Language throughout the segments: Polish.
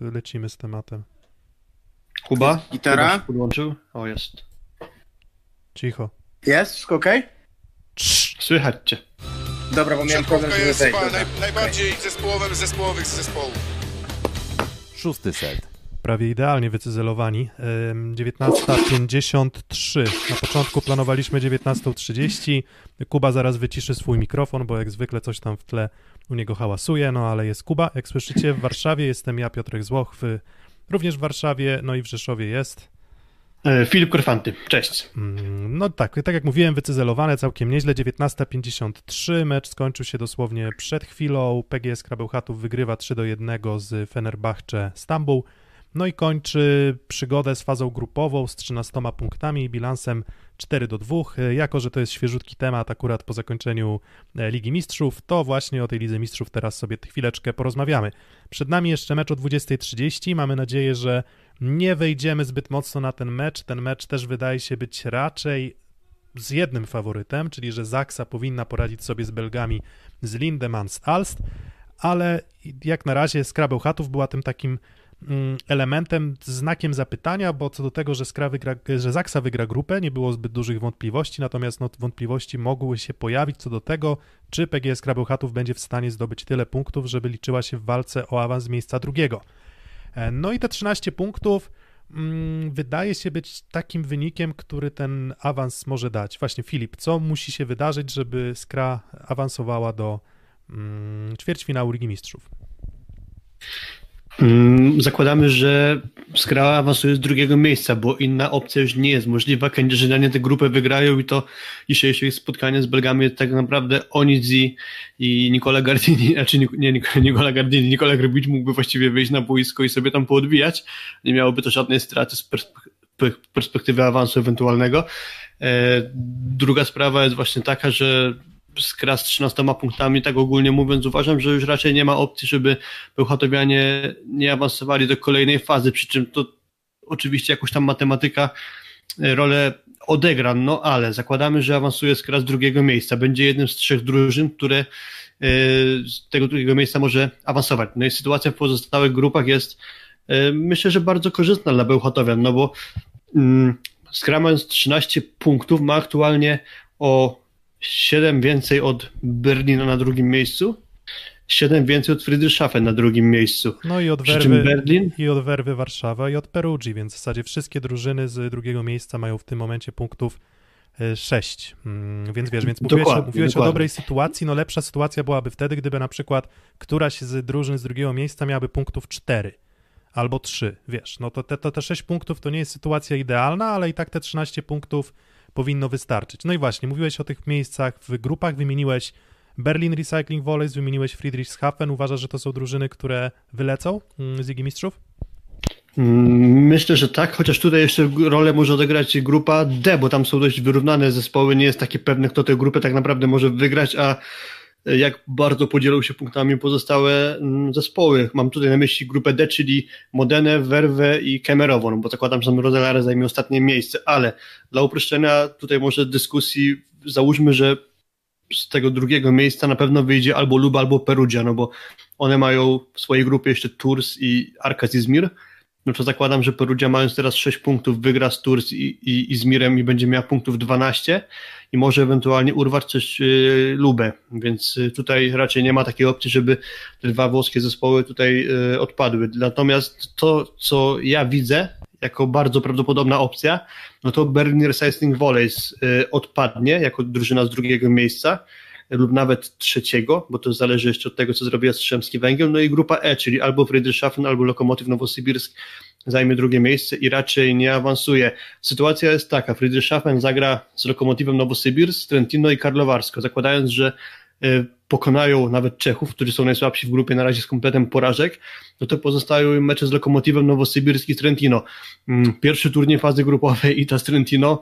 lecimy z tematem. Kuba? Gitara? Kuba podłączył? O, jest. Cicho. Jest? Wszystko okej? Słychać cię. Dobra, bo miałem problem, Siatkówka żeby jest wejść. chyba Dobra. naj, najbardziej zespołowym z zespołowych z zespołu. Szósty set. Prawie idealnie wycyzelowani. Ym, 19.53. Na początku planowaliśmy 19.30. Kuba zaraz wyciszy swój mikrofon, bo jak zwykle coś tam w tle u niego hałasuje, no ale jest Kuba. Jak słyszycie, w Warszawie jestem ja, Piotrek Złoch, w, również w Warszawie, no i w Rzeszowie jest. E, Filip Korfanty, cześć. Mm, No tak, tak jak mówiłem, wycyzelowane całkiem nieźle. 19.53, mecz skończył się dosłownie przed chwilą. PGS Krabełchatów wygrywa 3 do 1 z Fenerbahce Stambuł. No i kończy przygodę z fazą grupową z 13 punktami i bilansem 4 do 2. Jako, że to jest świeżutki temat akurat po zakończeniu e, Ligi Mistrzów, to właśnie o tej Lidze Mistrzów teraz sobie chwileczkę porozmawiamy. Przed nami jeszcze mecz o 20.30. Mamy nadzieję, że nie wejdziemy zbyt mocno na ten mecz. Ten mecz też wydaje się być raczej z jednym faworytem, czyli że Zaksa powinna poradzić sobie z Belgami z Lindemans Alst, ale jak na razie Skrabel Chatów była tym takim elementem, znakiem zapytania, bo co do tego, że, Skra wygra, że Zaksa wygra grupę, nie było zbyt dużych wątpliwości, natomiast no, wątpliwości mogły się pojawić co do tego, czy PGS Skrabel Chatów będzie w stanie zdobyć tyle punktów, żeby liczyła się w walce o awans z miejsca drugiego. E, No i te 13 punktów mm, wydaje się być takim wynikiem, który ten awans może dać. Właśnie Filip, co musi się wydarzyć, żeby Skra awansowała do mm, ćwierćfinału Ligi Mistrzów? Mm, Zakładamy, że Skra awansuje z drugiego miejsca, bo inna opcja już nie jest możliwa. Kędzierzynanie tę grupę wygrają i to dzisiejsze ich spotkanie z Belgami tak naprawdę Onidzi i Nicola Gardini, znaczy nie, Nicola Gardini, Nicola Grbić mógłby właściwie wyjść na boisko i sobie tam poodbijać. Nie miałoby to żadnej straty z perspek- perspektywy awansu ewentualnego. E, Druga sprawa jest właśnie taka, że Skra z 13 punktami, tak ogólnie mówiąc, uważam, że już raczej nie ma opcji, żeby Bełchatowianie nie awansowali do kolejnej fazy, przy czym to oczywiście jakoś tam matematyka e, rolę odegra, no ale zakładamy, że awansuje Skra z drugiego miejsca, będzie jednym z trzech drużyn, które e, z tego drugiego miejsca może awansować. No i sytuacja w pozostałych grupach jest e, myślę, że bardzo korzystna dla Bełchatowian, no bo mm, Skra mając 13 punktów ma aktualnie o 7 więcej od Berlina na drugim miejscu, 7 więcej od Friedrichshafen na drugim miejscu. No i od Przy Werwy, Berlin i od Werwy Warszawa i od Perugii, więc w zasadzie wszystkie drużyny z drugiego miejsca mają w tym momencie punktów 6. Więc wiesz, więc mówiłeś, o, Dokładnie, mówiłeś o dokładnie. dobrej sytuacji, no lepsza sytuacja byłaby wtedy, gdyby na przykład któraś z drużyn z drugiego miejsca miałaby punktów 4 albo 3, wiesz, no to te, to te 6 punktów to nie jest sytuacja idealna, ale i tak te 13 punktów powinno wystarczyć. No i właśnie, mówiłeś o tych miejscach w grupach, wymieniłeś Berlin Recycling Volleys, wymieniłeś Friedrichshafen, uważasz, że to są drużyny, które wylecą mm, z Ligi Mistrzów? Mm, Myślę, że tak, chociaż tutaj jeszcze rolę może odegrać grupa D, bo tam są dość wyrównane zespoły, nie jest takie pewne, kto tę grupę tak naprawdę może wygrać, a jak bardzo podzielą się punktami pozostałe mm, zespoły. Mam tutaj na myśli grupę D, czyli Modenę, Werwę i Kemerową, bo zakładam, że Rodelare zajmie ostatnie miejsce, ale dla uproszczenia tutaj może dyskusji załóżmy, że z tego drugiego miejsca na pewno wyjdzie albo Luba, albo Perugia, no bo one mają w swojej grupie jeszcze Tours i Arkaz Izmir, no to zakładam, że Perugia mając teraz 6 punktów wygra z Tours i, i, i z Mirem i będzie miała punktów 12 i może ewentualnie urwać coś yy, Lubę, więc yy, tutaj raczej nie ma takiej opcji, żeby te dwa włoskie zespoły tutaj yy, odpadły. Natomiast to, co ja widzę jako bardzo prawdopodobna opcja, no to Berlin Recycling Volleys yy, odpadnie jako drużyna z drugiego miejsca lub nawet trzeciego, bo to zależy jeszcze od tego, co zrobi Jastrzębski Węgiel, no i grupa E, czyli albo Friedrichshafen, albo Lokomotiv Nowosybirsk zajmie drugie miejsce i raczej nie awansuje. Sytuacja jest taka, Friedrichshafen zagra z Lokomotywem Nowosybirsk, Trentino i Karlowarsko, zakładając, że y, pokonają nawet Czechów, którzy są najsłabsi w grupie na razie z kompletem porażek, no to pozostają mecze z Lokomotywem Nowosybirsk i Trentino. Mm, Pierwszy turniej fazy grupowej Ita z Trentino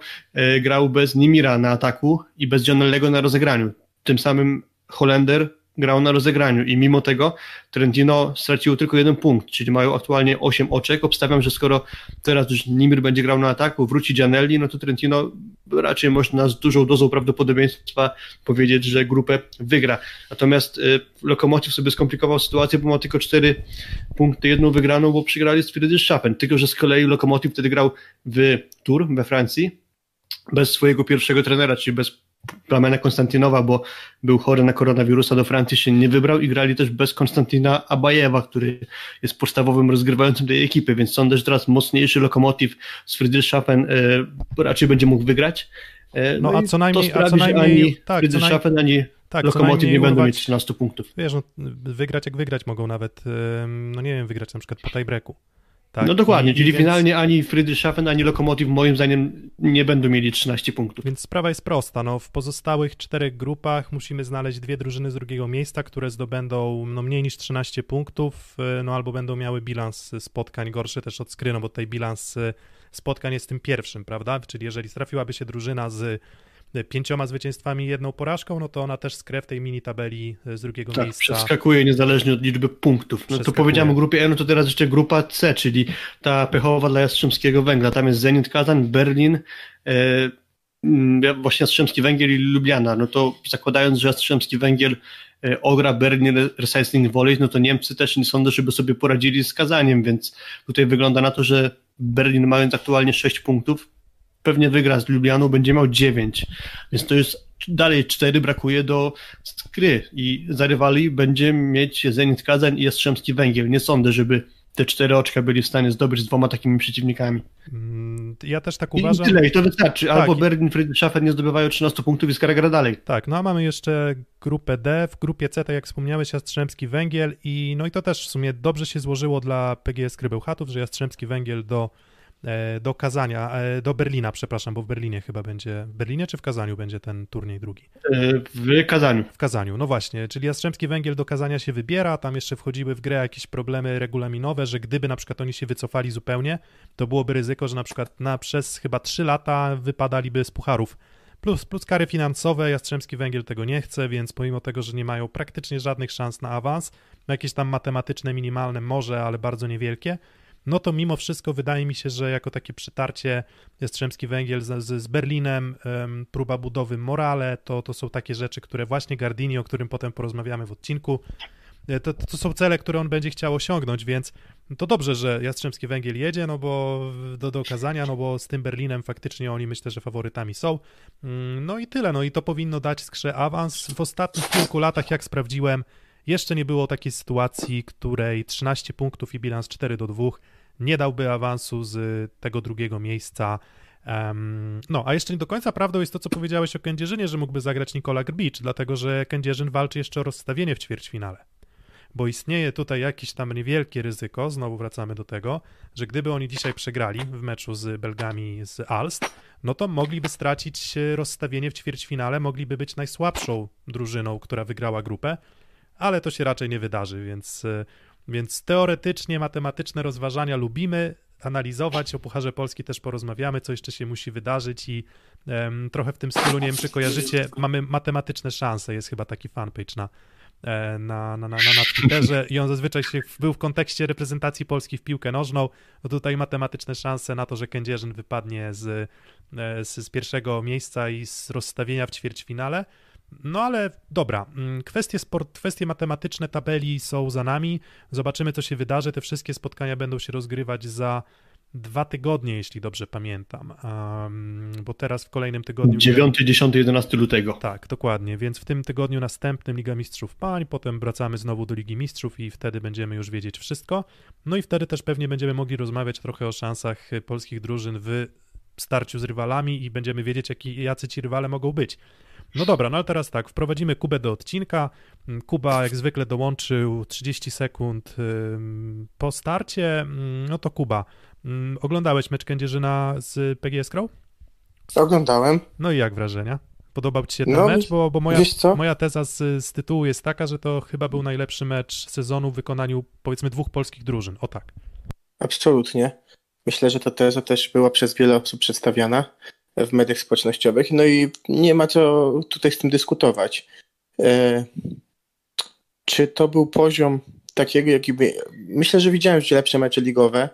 y, grał bez Nimira na ataku i bez Gianellego na rozegraniu tym samym Holender grał na rozegraniu i mimo tego Trentino straciło tylko jeden punkt, czyli mają aktualnie 8 oczek. Obstawiam, że skoro teraz już Nimir będzie grał na ataku, wróci Gianelli, no to Trentino raczej można z dużą dozą prawdopodobieństwa powiedzieć, że grupę wygra. Natomiast y, Lokomotiv sobie skomplikował sytuację, bo ma tylko 4 punkty, jedną wygraną, bo przegrali z Friedrichshafen. Tylko, że z kolei Lokomotiv wtedy grał w Tour we Francji bez swojego pierwszego trenera, czyli bez Plamena Konstantinowa, bo był chory na koronawirusa, do Francji się nie wybrał i grali też bez Konstantina Abajewa, który jest podstawowym rozgrywającym tej ekipy, więc sądzę, że teraz mocniejszy lokomotyw z Friedrichshafen e, raczej będzie mógł wygrać. E, no, no a co najmniej, sprawi, a co najmniej ani tak, Friedrichshafen, ani tak, Lokomotiv nie będą mieć 13 punktów. Wiesz, no, wygrać jak wygrać mogą nawet, no nie wiem, wygrać na przykład po tiebreaku. Tak? No dokładnie, I, czyli więc... finalnie ani Friedrichshafen, ani Lokomotiv moim zdaniem nie będą mieli 13 punktów. Więc sprawa jest prosta. No, w pozostałych czterech grupach musimy znaleźć dwie drużyny z drugiego miejsca, które zdobędą no, mniej niż 13 punktów, y, no albo będą miały bilans spotkań gorszy też od Skry, no bo tutaj bilans y, spotkań jest tym pierwszym, prawda? Czyli jeżeli trafiłaby się drużyna z pięcioma zwycięstwami i jedną porażką, no to ona też skrę w tej mini tabeli e, z drugiego tak, miejsca. przeskakuje niezależnie od liczby punktów. No to powiedziałem o grupie E, no to teraz jeszcze grupa C, czyli ta pechowa dla Jastrzębskiego Węgla. Tam jest Zenit Kazan, Berlin, e, mm, właśnie Jastrzębski Węgiel i Lubliana. No to zakładając, że Jastrzębski Węgiel e, ogra Berlin Recycling Volley, no to Niemcy też nie sądzę, żeby sobie poradzili z Kazaniem, więc tutaj wygląda na to, że Berlin mając aktualnie 6 punktów, pewnie wygra z Lublianą, będzie miał 9. Więc to jest dalej 4 brakuje do skry i za rywali będzie mieć Zenit Kazań i Jastrzębski Węgiel. Nie sądzę, żeby te cztery oczka byli w stanie zdobyć z dwoma takimi przeciwnikami. Mm, ja też tak uważam. I tyle, i to wystarczy. Tak. Albo Berlin, Friedrichshafen nie zdobywają 13 punktów i Skara gra dalej. Tak, no a mamy jeszcze grupę D. W grupie C, tak jak wspomniałeś, Jastrzębski Węgiel i no i to też w sumie dobrze się złożyło dla PGS Krybełchatów, że Jastrzębski Węgiel do do Kazania, e, do Berlina, przepraszam, bo w Berlinie chyba będzie, w Berlinie czy w Kazaniu będzie ten turniej drugi? E, w Kazaniu. W Kazaniu, no właśnie, czyli Jastrzębski Węgiel do Kazania się wybiera, tam jeszcze wchodziły w grę jakieś problemy regulaminowe, że gdyby na przykład oni się wycofali zupełnie, to byłoby ryzyko, że na przykład na, przez chyba 3 lata wypadaliby z pucharów. Plus, plus kary finansowe, Jastrzębski Węgiel tego nie chce, więc pomimo tego, że nie mają praktycznie żadnych szans na awans, jakieś tam matematyczne, minimalne może, ale bardzo niewielkie, no to mimo wszystko wydaje mi się, że jako takie przytarcie Jastrzębski Węgiel z, z Berlinem, próba budowy morale, to, to są takie rzeczy, które właśnie Gardini, o którym potem porozmawiamy w odcinku, e, to, to są cele, które on będzie chciał osiągnąć, więc to dobrze, że Jastrzębski Węgiel jedzie, no bo do, do okazania, no bo z tym Berlinem faktycznie oni myślę, że faworytami są. Mm, no i tyle, no i to powinno dać skrze awans. W ostatnich kilku latach, jak sprawdziłem, jeszcze nie było takiej sytuacji, której 13 punktów i bilans 4 do 2 nie dałby awansu z tego drugiego miejsca. No, a jeszcze nie do końca prawdą jest to, co powiedziałeś o Kędzierzynie, że mógłby zagrać Nikola Gbicz, dlatego że Kędzierzyn walczy jeszcze o rozstawienie w ćwierćfinale. Bo istnieje tutaj jakieś tam niewielkie ryzyko, znowu wracamy do tego, że gdyby oni dzisiaj przegrali w meczu z Belgami z Alst, no to mogliby stracić rozstawienie w ćwierćfinale, mogliby być najsłabszą drużyną, która wygrała grupę, ale to się raczej nie wydarzy, więc więc teoretycznie matematyczne rozważania lubimy analizować. O Pucharze Polski też porozmawiamy, co jeszcze się musi wydarzyć i um, trochę w tym stylu, nie wiem czy kojarzycie, mamy matematyczne szanse, jest chyba taki fanpage na, e, na, na, na, na Twitterze i on zazwyczaj się był w kontekście reprezentacji Polski w piłkę nożną, no tutaj matematyczne szanse na to, że Kędzierzyn wypadnie z, e, z, z pierwszego miejsca i z rozstawienia w ćwierćfinale, no ale dobra, mm, kwestie, sport, kwestie matematyczne tabeli są za nami. Zobaczymy, co się wydarzy. Te wszystkie spotkania będą się rozgrywać za dwa tygodnie, jeśli dobrze pamiętam. Um, bo teraz w kolejnym tygodniu. 9, 10, 11 lutego. Tak, dokładnie. Więc w tym tygodniu następnym Liga Mistrzów Pań, potem wracamy znowu do Ligi Mistrzów i wtedy będziemy już wiedzieć wszystko. No i wtedy też pewnie będziemy mogli rozmawiać trochę o szansach polskich drużyn w starciu z rywalami i będziemy wiedzieć, jaki, jacy ci rywale mogą być. No dobra, no ale teraz tak, wprowadzimy Kubę do odcinka. Mm, Kuba jak zwykle dołączył 30 sekund po starcie. Mm, no to Kuba, mm, oglądałeś mecz Kędzierzyna z PGS Crow? Oglądałem. No i jak wrażenia? Podobał Ci się ten no, mecz? Bo, bo moja, moja teza z, z tytułu jest taka, że to chyba był najlepszy mecz sezonu w wykonaniu powiedzmy dwóch polskich drużyn. O tak. Absolutnie. Myślę, że ta teza też była przez wiele osób przedstawiana w mediach społecznościowych. No i nie ma co tutaj z tym dyskutować. E, czy to był poziom takiego, jaki by... Myślę, że widziałem już lepsze mecze ligowe.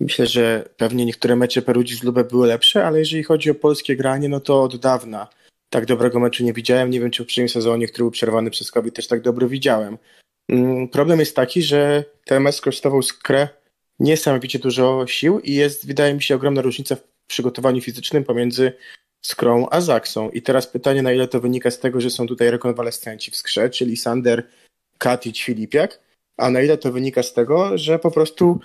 Myślę, że pewnie niektóre mecze Perudzi z Lubę były lepsze, ale jeżeli chodzi o polskie granie, no to od dawna tak dobrego meczu nie widziałem. Nie wiem, czy w poprzednim sezonie, który był przerwany przez COVID, też tak dobro widziałem. Mm, problem jest taki, że TMS kosztował skrę niesamowicie dużo sił i jest, wydaje mi się, ogromna różnica w przygotowaniu fizycznym pomiędzy Skrą a Zaksą. I teraz pytanie, na ile to wynika z tego, że są tutaj rekonwalescenci w skrze, czyli Sander, Katic, Filipiak, a na ile to wynika z tego, że po prostu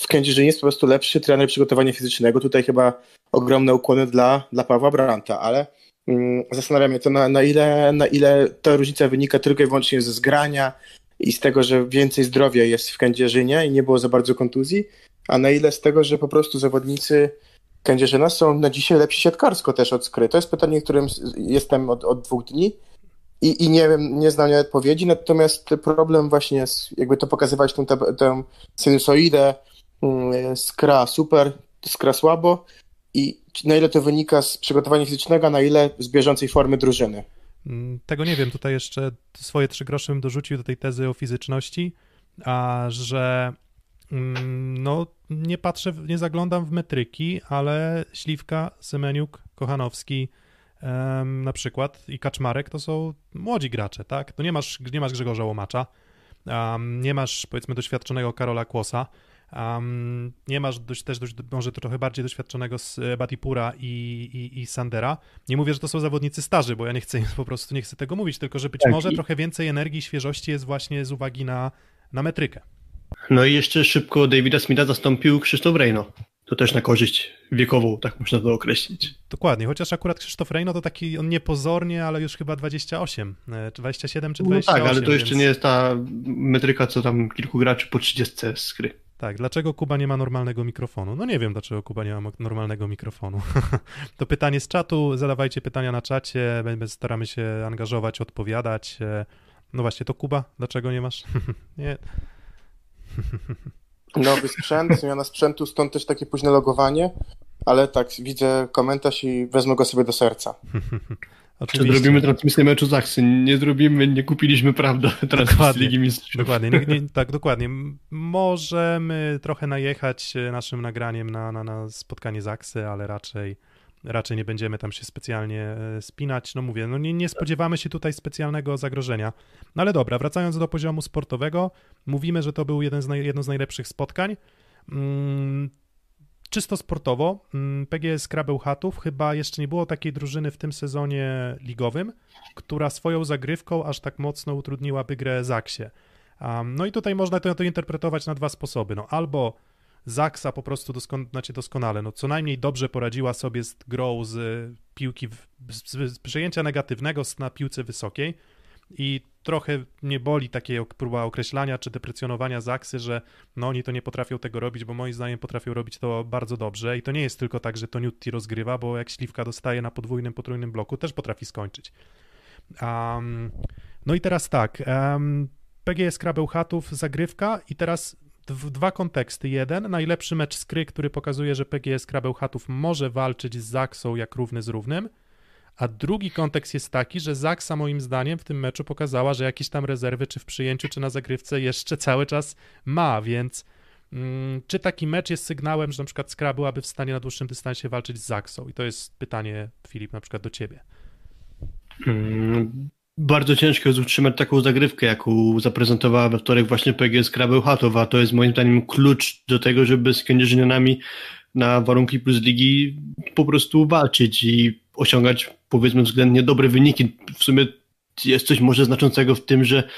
w Kędzierzynie jest po prostu lepszy trener przygotowania fizycznego. Tutaj chyba ogromne ukłony dla, dla Pawła Branta, ale mm, zastanawiam się to, na, na, ile, na ile ta różnica wynika tylko i wyłącznie ze zgrania i z tego, że więcej zdrowia jest w Kędzierzynie i nie było za bardzo kontuzji, a na ile z tego, że po prostu zawodnicy Kędzierzyna są na dzisiaj lepsi siatkarsko też od Skry. To jest pytanie, którym jestem od, od dwóch dni i, i nie wiem, nie znam odpowiedzi, natomiast problem właśnie, jest, jakby to pokazywać tę, tę sinusoidę, mm, skra super, skra słabo i na ile to wynika z przygotowania fizycznego, na ile z bieżącej formy drużyny. Mm, tego nie wiem, tutaj jeszcze swoje trzy grosze bym dorzucił do tej tezy o fizyczności, a że no nie patrzę, nie zaglądam w metryki, ale Śliwka, Semeniuk, Kochanowski, na przykład i Kaczmarek to są młodzi gracze, tak? No nie masz, nie masz Grzegorza Łomacza, um, nie masz powiedzmy doświadczonego Karola Kłosa, um, nie masz dość, też dość, może trochę bardziej doświadczonego Batipura i, i, i, Sandera. Nie mówię, że to są zawodnicy starzy, bo ja nie chcę po prostu nie chcę tego mówić, tylko że być tak. może trochę więcej energii i świeżości jest właśnie z uwagi na, na metrykę. No i jeszcze szybko Davida Smitha zastąpił Krzysztof Rejno. To też na korzyść wiekową, tak można to określić. Dokładnie, chociaż akurat Krzysztof Rejno to taki on niepozornie, ale już chyba 28, 27 e, czy 28. No tak, ale to jeszcze więc... nie jest ta metryka, co tam kilku graczy po 30 z gry. Tak, dlaczego Kuba nie ma normalnego mikrofonu? No nie wiem, dlaczego Kuba nie ma normalnego mikrofonu. to pytanie z czatu, zadawajcie pytania na czacie, staramy się angażować, odpowiadać. E, no właśnie, to Kuba, dlaczego nie masz? nie, Nowy sprzęt, zmiana sprzętu, stąd też takie późne logowanie, ale tak, widzę komentarz i wezmę go sobie do serca. Oczywiście. Czy zrobimy transmisję meczu Zaksy? Nie zrobimy, nie kupiliśmy, prawda, transmisji Ligi Mistrzów. Dokładnie, nie, nie, tak, dokładnie. Możemy trochę najechać naszym nagraniem na, na, na spotkanie Zaksy, ale raczej raczej nie będziemy tam się specjalnie e, spinać. No mówię, no nie, nie spodziewamy się tutaj specjalnego zagrożenia. No ale dobra, wracając do poziomu sportowego, mówimy, że to był jeden z naj, jedno z najlepszych spotkań. Hmm, czysto sportowo, hmm, PGS Krabełchatów chyba jeszcze nie było takiej drużyny w tym sezonie ligowym, która swoją zagrywką aż tak mocno utrudniłaby grę Zaksie. Um, no i tutaj można to, to interpretować na dwa sposoby. No albo Zaksa po prostu doskon znaczy doskonale, no co najmniej dobrze poradziła sobie z grą z piłki, w, z, z przejęcia negatywnego na piłce wysokiej. I trochę nie boli takie próba określania czy deprecjonowania Zaksy, że no oni to nie potrafią tego robić, bo moim zdaniem potrafią robić to bardzo dobrze. I to nie jest tylko tak, że to Newty rozgrywa, bo jak Śliwka dostaje na podwójnym, potrójnym bloku, też potrafi skończyć. Um, no i teraz tak, um, PGS Krabełchatów, zagrywka i teraz dwa konteksty. Jeden, najlepszy mecz skry, który pokazuje, że PGS Krabełchatów może walczyć z Zaksą jak równy z równym. A drugi kontekst jest taki, że Zaksa moim zdaniem w tym meczu pokazała, że jakieś tam rezerwy, czy w przyjęciu, czy na zagrywce jeszcze cały czas ma, więc mm, czy taki mecz jest sygnałem, że na przykład Skra byłaby w stanie na dłuższym dystansie walczyć z Zaksą? I to jest pytanie, Filip, na przykład do ciebie. Bardzo ciężko jest utrzymać taką zagrywkę, jaką zaprezentowała we wtorek właśnie PGS Krabełchatów, a to jest moim zdaniem klucz do tego, żeby z kędzierzynianami na warunki plus ligi po prostu walczyć i osiągać powiedzmy względnie dobre wyniki. W sumie jest coś może znaczącego w tym, że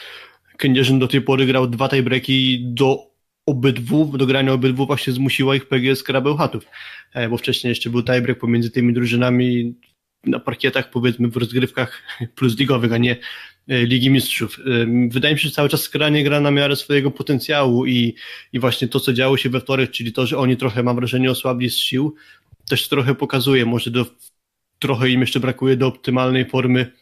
Kędzierzyn do tej pory grał dwa tiebreaki do obydwu, do grania obydwu właśnie zmusiła ich PGS Krabełchatów, e, bo wcześniej jeszcze był tiebreak pomiędzy tymi drużynami na parkietach, powiedzmy w rozgrywkach plus ligowych, a nie e, Ligi Mistrzów. E, wydaje mi się, że cały czas skranie gra na miarę swojego potencjału i, i właśnie to, co działo się we wtorek, czyli to, że oni trochę, mam wrażenie, osłabli z sił, też trochę pokazuje. Może do, trochę im jeszcze brakuje do optymalnej formy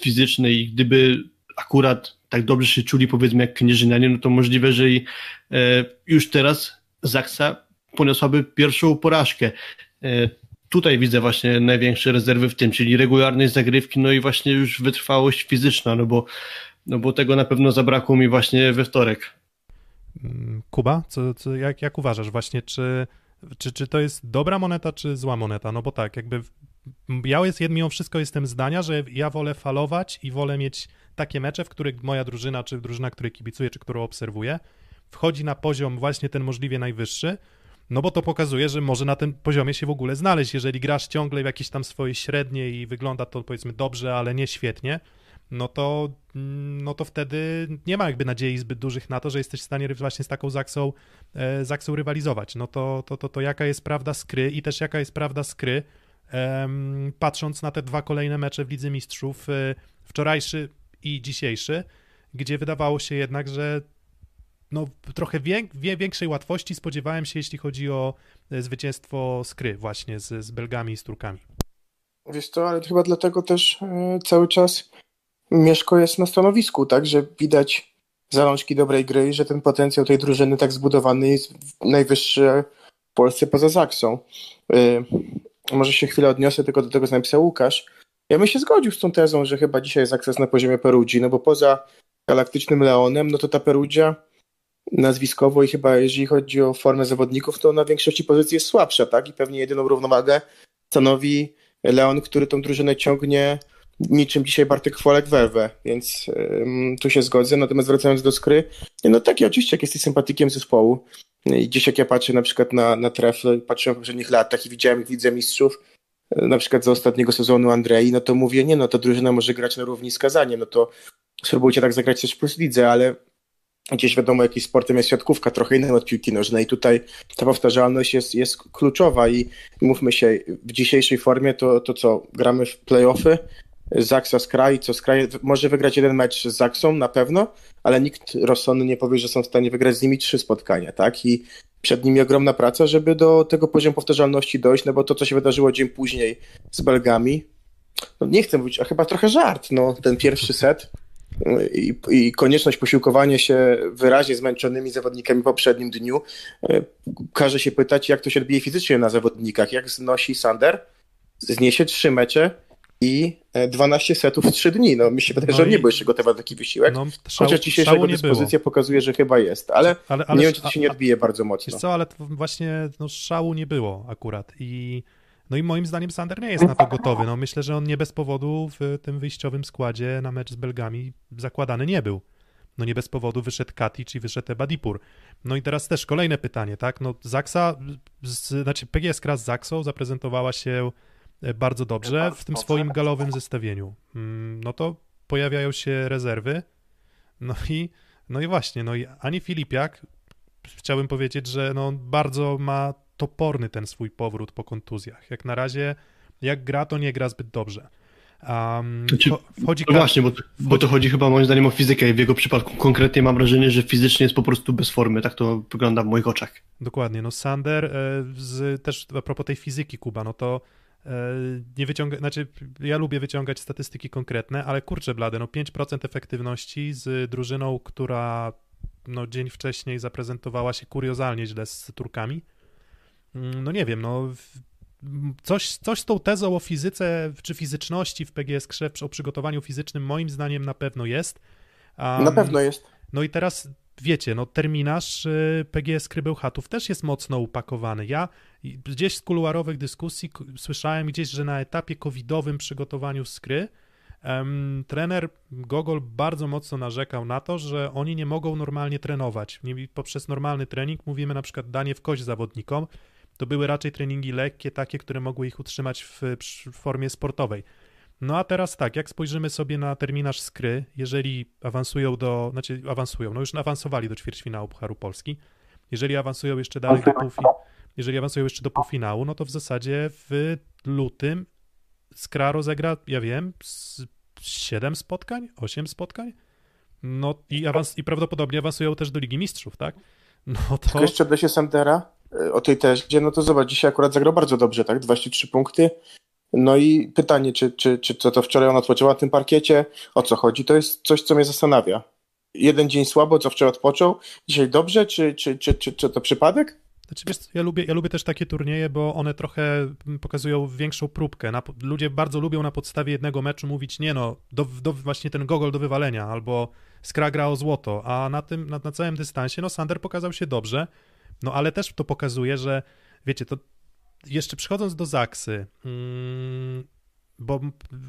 fizycznej. Gdyby akurat tak dobrze się czuli, powiedzmy, jak Knieżynianie, no to możliwe, że i, e, już teraz Zaksa poniosłaby pierwszą porażkę. E, tutaj widzę właśnie największe rezerwy w tym, czyli regularność zagrywki, no i właśnie już wytrwałość fizyczna, no bo no bo tego na pewno zabrakło mi właśnie we wtorek. Mm, Kuba, co, co, jak, jak uważasz właśnie, czy, czy, czy to jest dobra moneta, czy zła moneta? No bo tak, jakby ja jest, mimo wszystko jestem zdania, że ja wolę falować i wolę mieć takie mecze, w których moja drużyna, czy drużyna, której kibicuję, czy którą obserwuję, wchodzi na poziom właśnie ten możliwie najwyższy, no bo to pokazuje, że może na tym poziomie się w ogóle znaleźć. Jeżeli grasz ciągle w jakieś tam swoje średnie i wygląda to powiedzmy dobrze, ale nie świetnie, no to, mm, no to wtedy nie ma jakby nadziei zbyt dużych na to, że jesteś w stanie właśnie z taką Zaksą, e, Zaksą rywalizować. No to, to, to, to jaka jest prawda skry i też jaka jest prawda skry, patrząc na te dwa kolejne mecze w Lidze Mistrzów, e, wczorajszy i dzisiejszy, gdzie wydawało się jednak, że no, trochę większej łatwości spodziewałem się, jeśli chodzi o e, zwycięstwo skry właśnie z, z Belgami i z Turkami. Wiesz co, ale chyba dlatego też e, cały czas Mieszko jest na stanowisku, tak, że widać zalążki dobrej gry że ten potencjał tej drużyny tak zbudowany jest najwyższy w Polsce poza Zaksą. E, może się chwilę odniosę tylko do tego, co napisał Łukasz. Ja bym się zgodził z tą tezą, że chyba dzisiaj jest akces na poziomie Perugii, no bo poza galaktycznym Leonem, no to ta Perugia nazwiskowo i chyba jeżeli chodzi o formę zawodników, to na większości pozycji jest słabsza, tak? I pewnie jedyną równowagę stanowi Leon, który tą drużynę ciągnie niczym dzisiaj Bartek Chwalek werwę, więc tu się zgodzę. Natomiast wracając do skry, no takie oczywiście, jak jesteś sympatykiem zespołu i gdzieś jak ja patrzę na przykład na, na trefy, patrzyłem w poprzednich latach i widziałem widzę mistrzów, na przykład za ostatniego sezonu Andrei, no to mówię, nie no, to drużyna może grać na równi z Kazaniem, no to spróbujcie tak zagrać też plus lidze, ale gdzieś wiadomo, jakiś sportem jest siatkówka, trochę innym od piłki nożnej. Tutaj ta powtarzalność jest, jest kluczowa i mówmy się, w dzisiejszej formie to, to co, gramy w playoffy, Zaksa z kraj, co z kraj może wygrać jeden mecz z Zaksą na pewno, ale nikt rozsądny nie powie, że są w stanie wygrać z nimi trzy spotkania, tak? I przed nimi ogromna praca, żeby do tego poziomu powtarzalności dojść, no bo to, co się wydarzyło dzień później z Belgami, no nie chcę mówić, a chyba trochę żart, no ten pierwszy set, i, i, konieczność posiłkowania się wyraźnie zmęczonymi zawodnikami w poprzednim dniu e, każe się pytać, jak to się odbije fizycznie na zawodnikach. Jak znosi Sander? Zniesie trzy mecze i 12 e, setów w trzy dni. No mi się wydaje, no że on nie był jeszcze gotowy na taki wysiłek. No, szału, Chociaż dzisiejsza jego dyspozycja było. pokazuje, że chyba jest, ale, ale, ale nie wiem, czy to się nie odbije bardzo mocno. Wiesz co, ale właśnie no, szału nie było akurat i no i moim zdaniem Sander nie jest na to gotowy. No myślę, że on nie bez powodu w tym wyjściowym składzie na mecz z Belgami zakładany nie był. No nie bez powodu wyszedł Katic i wyszedł Badipur. No i teraz też kolejne pytanie, tak? No Zaksa, z, znaczy PGS Kras z Zaksą zaprezentowała się e, bardzo dobrze w tym swoim galowym zestawieniu. Mm, no to pojawiają się rezerwy. No i, no i właśnie, no i ani Filipiak, chciałbym powiedzieć, że no bardzo ma toporny ten swój powrót po kontuzjach. Jak na razie, jak gra, to nie gra zbyt dobrze. Um, znaczy, wchodzi no właśnie, bo, bo to chodzi chyba moim zdaniem o fizykę i w jego przypadku konkretnie mam wrażenie, że fizycznie jest po prostu bez formy, tak to wygląda w moich oczach. Dokładnie, no Sander, e, z, też a propos tej fizyki Kuba, no to e, nie wyciąga, znaczy ja lubię wyciągać statystyki konkretne, ale kurczę blade, no 5% efektywności z drużyną, która no dzień wcześniej zaprezentowała się kuriozalnie źle z Turkami, no nie wiem, no coś, coś z tą tezą o fizyce czy fizyczności w PGS Krzew, o przygotowaniu fizycznym moim zdaniem na pewno jest. Um, na pewno jest. No i teraz wiecie, no terminarz y, PGS Krybełchatów też jest mocno upakowany. Ja gdzieś z kuluarowych dyskusji słyszałem gdzieś, że na etapie covidowym przygotowaniu skry um, trener Gogol bardzo mocno narzekał na to, że oni nie mogą normalnie trenować. Poprzez normalny trening mówimy na przykład danie w kość zawodnikom, to były raczej treningi lekkie, takie, które mogły ich utrzymać w, w formie sportowej. No a teraz tak, jak spojrzymy sobie na terminarz skry, jeżeli awansują do, znaczy awansują, no już awansowali do ćwierćfinału Pucharu Polski, jeżeli awansują jeszcze dalej do półfinału, jeżeli awansują jeszcze do półfinału, no to w zasadzie w lutym Skra rozegra, ja wiem, 7 spotkań, 8 spotkań, no i, awans, i prawdopodobnie awansują też do Ligi Mistrzów, tak? No to... Tylko jeszcze do się Sandera, o tej tezie, no to zobacz, dzisiaj akurat zagrał bardzo dobrze, tak? 23 punkty. No i pytanie, czy, czy, czy co to wczoraj on odpoczęła na tym parkiecie, o co chodzi, to jest coś, co mnie zastanawia. Jeden dzień słabo, co wczoraj odpoczął, dzisiaj dobrze, czy, czy, czy, czy, czy to przypadek? Znaczy, wiesz, ja lubię, ja lubię też takie turnieje, bo one trochę pokazują większą próbkę. Na, ludzie bardzo lubią na podstawie jednego meczu mówić, nie no, do, do, właśnie ten gogol do wywalenia, albo Skra gra o złoto, a na tym, na, na całym dystansie, no Sander pokazał się dobrze, no ale też to pokazuje, że wiecie, to jeszcze przychodząc do Zaksy, mm, bo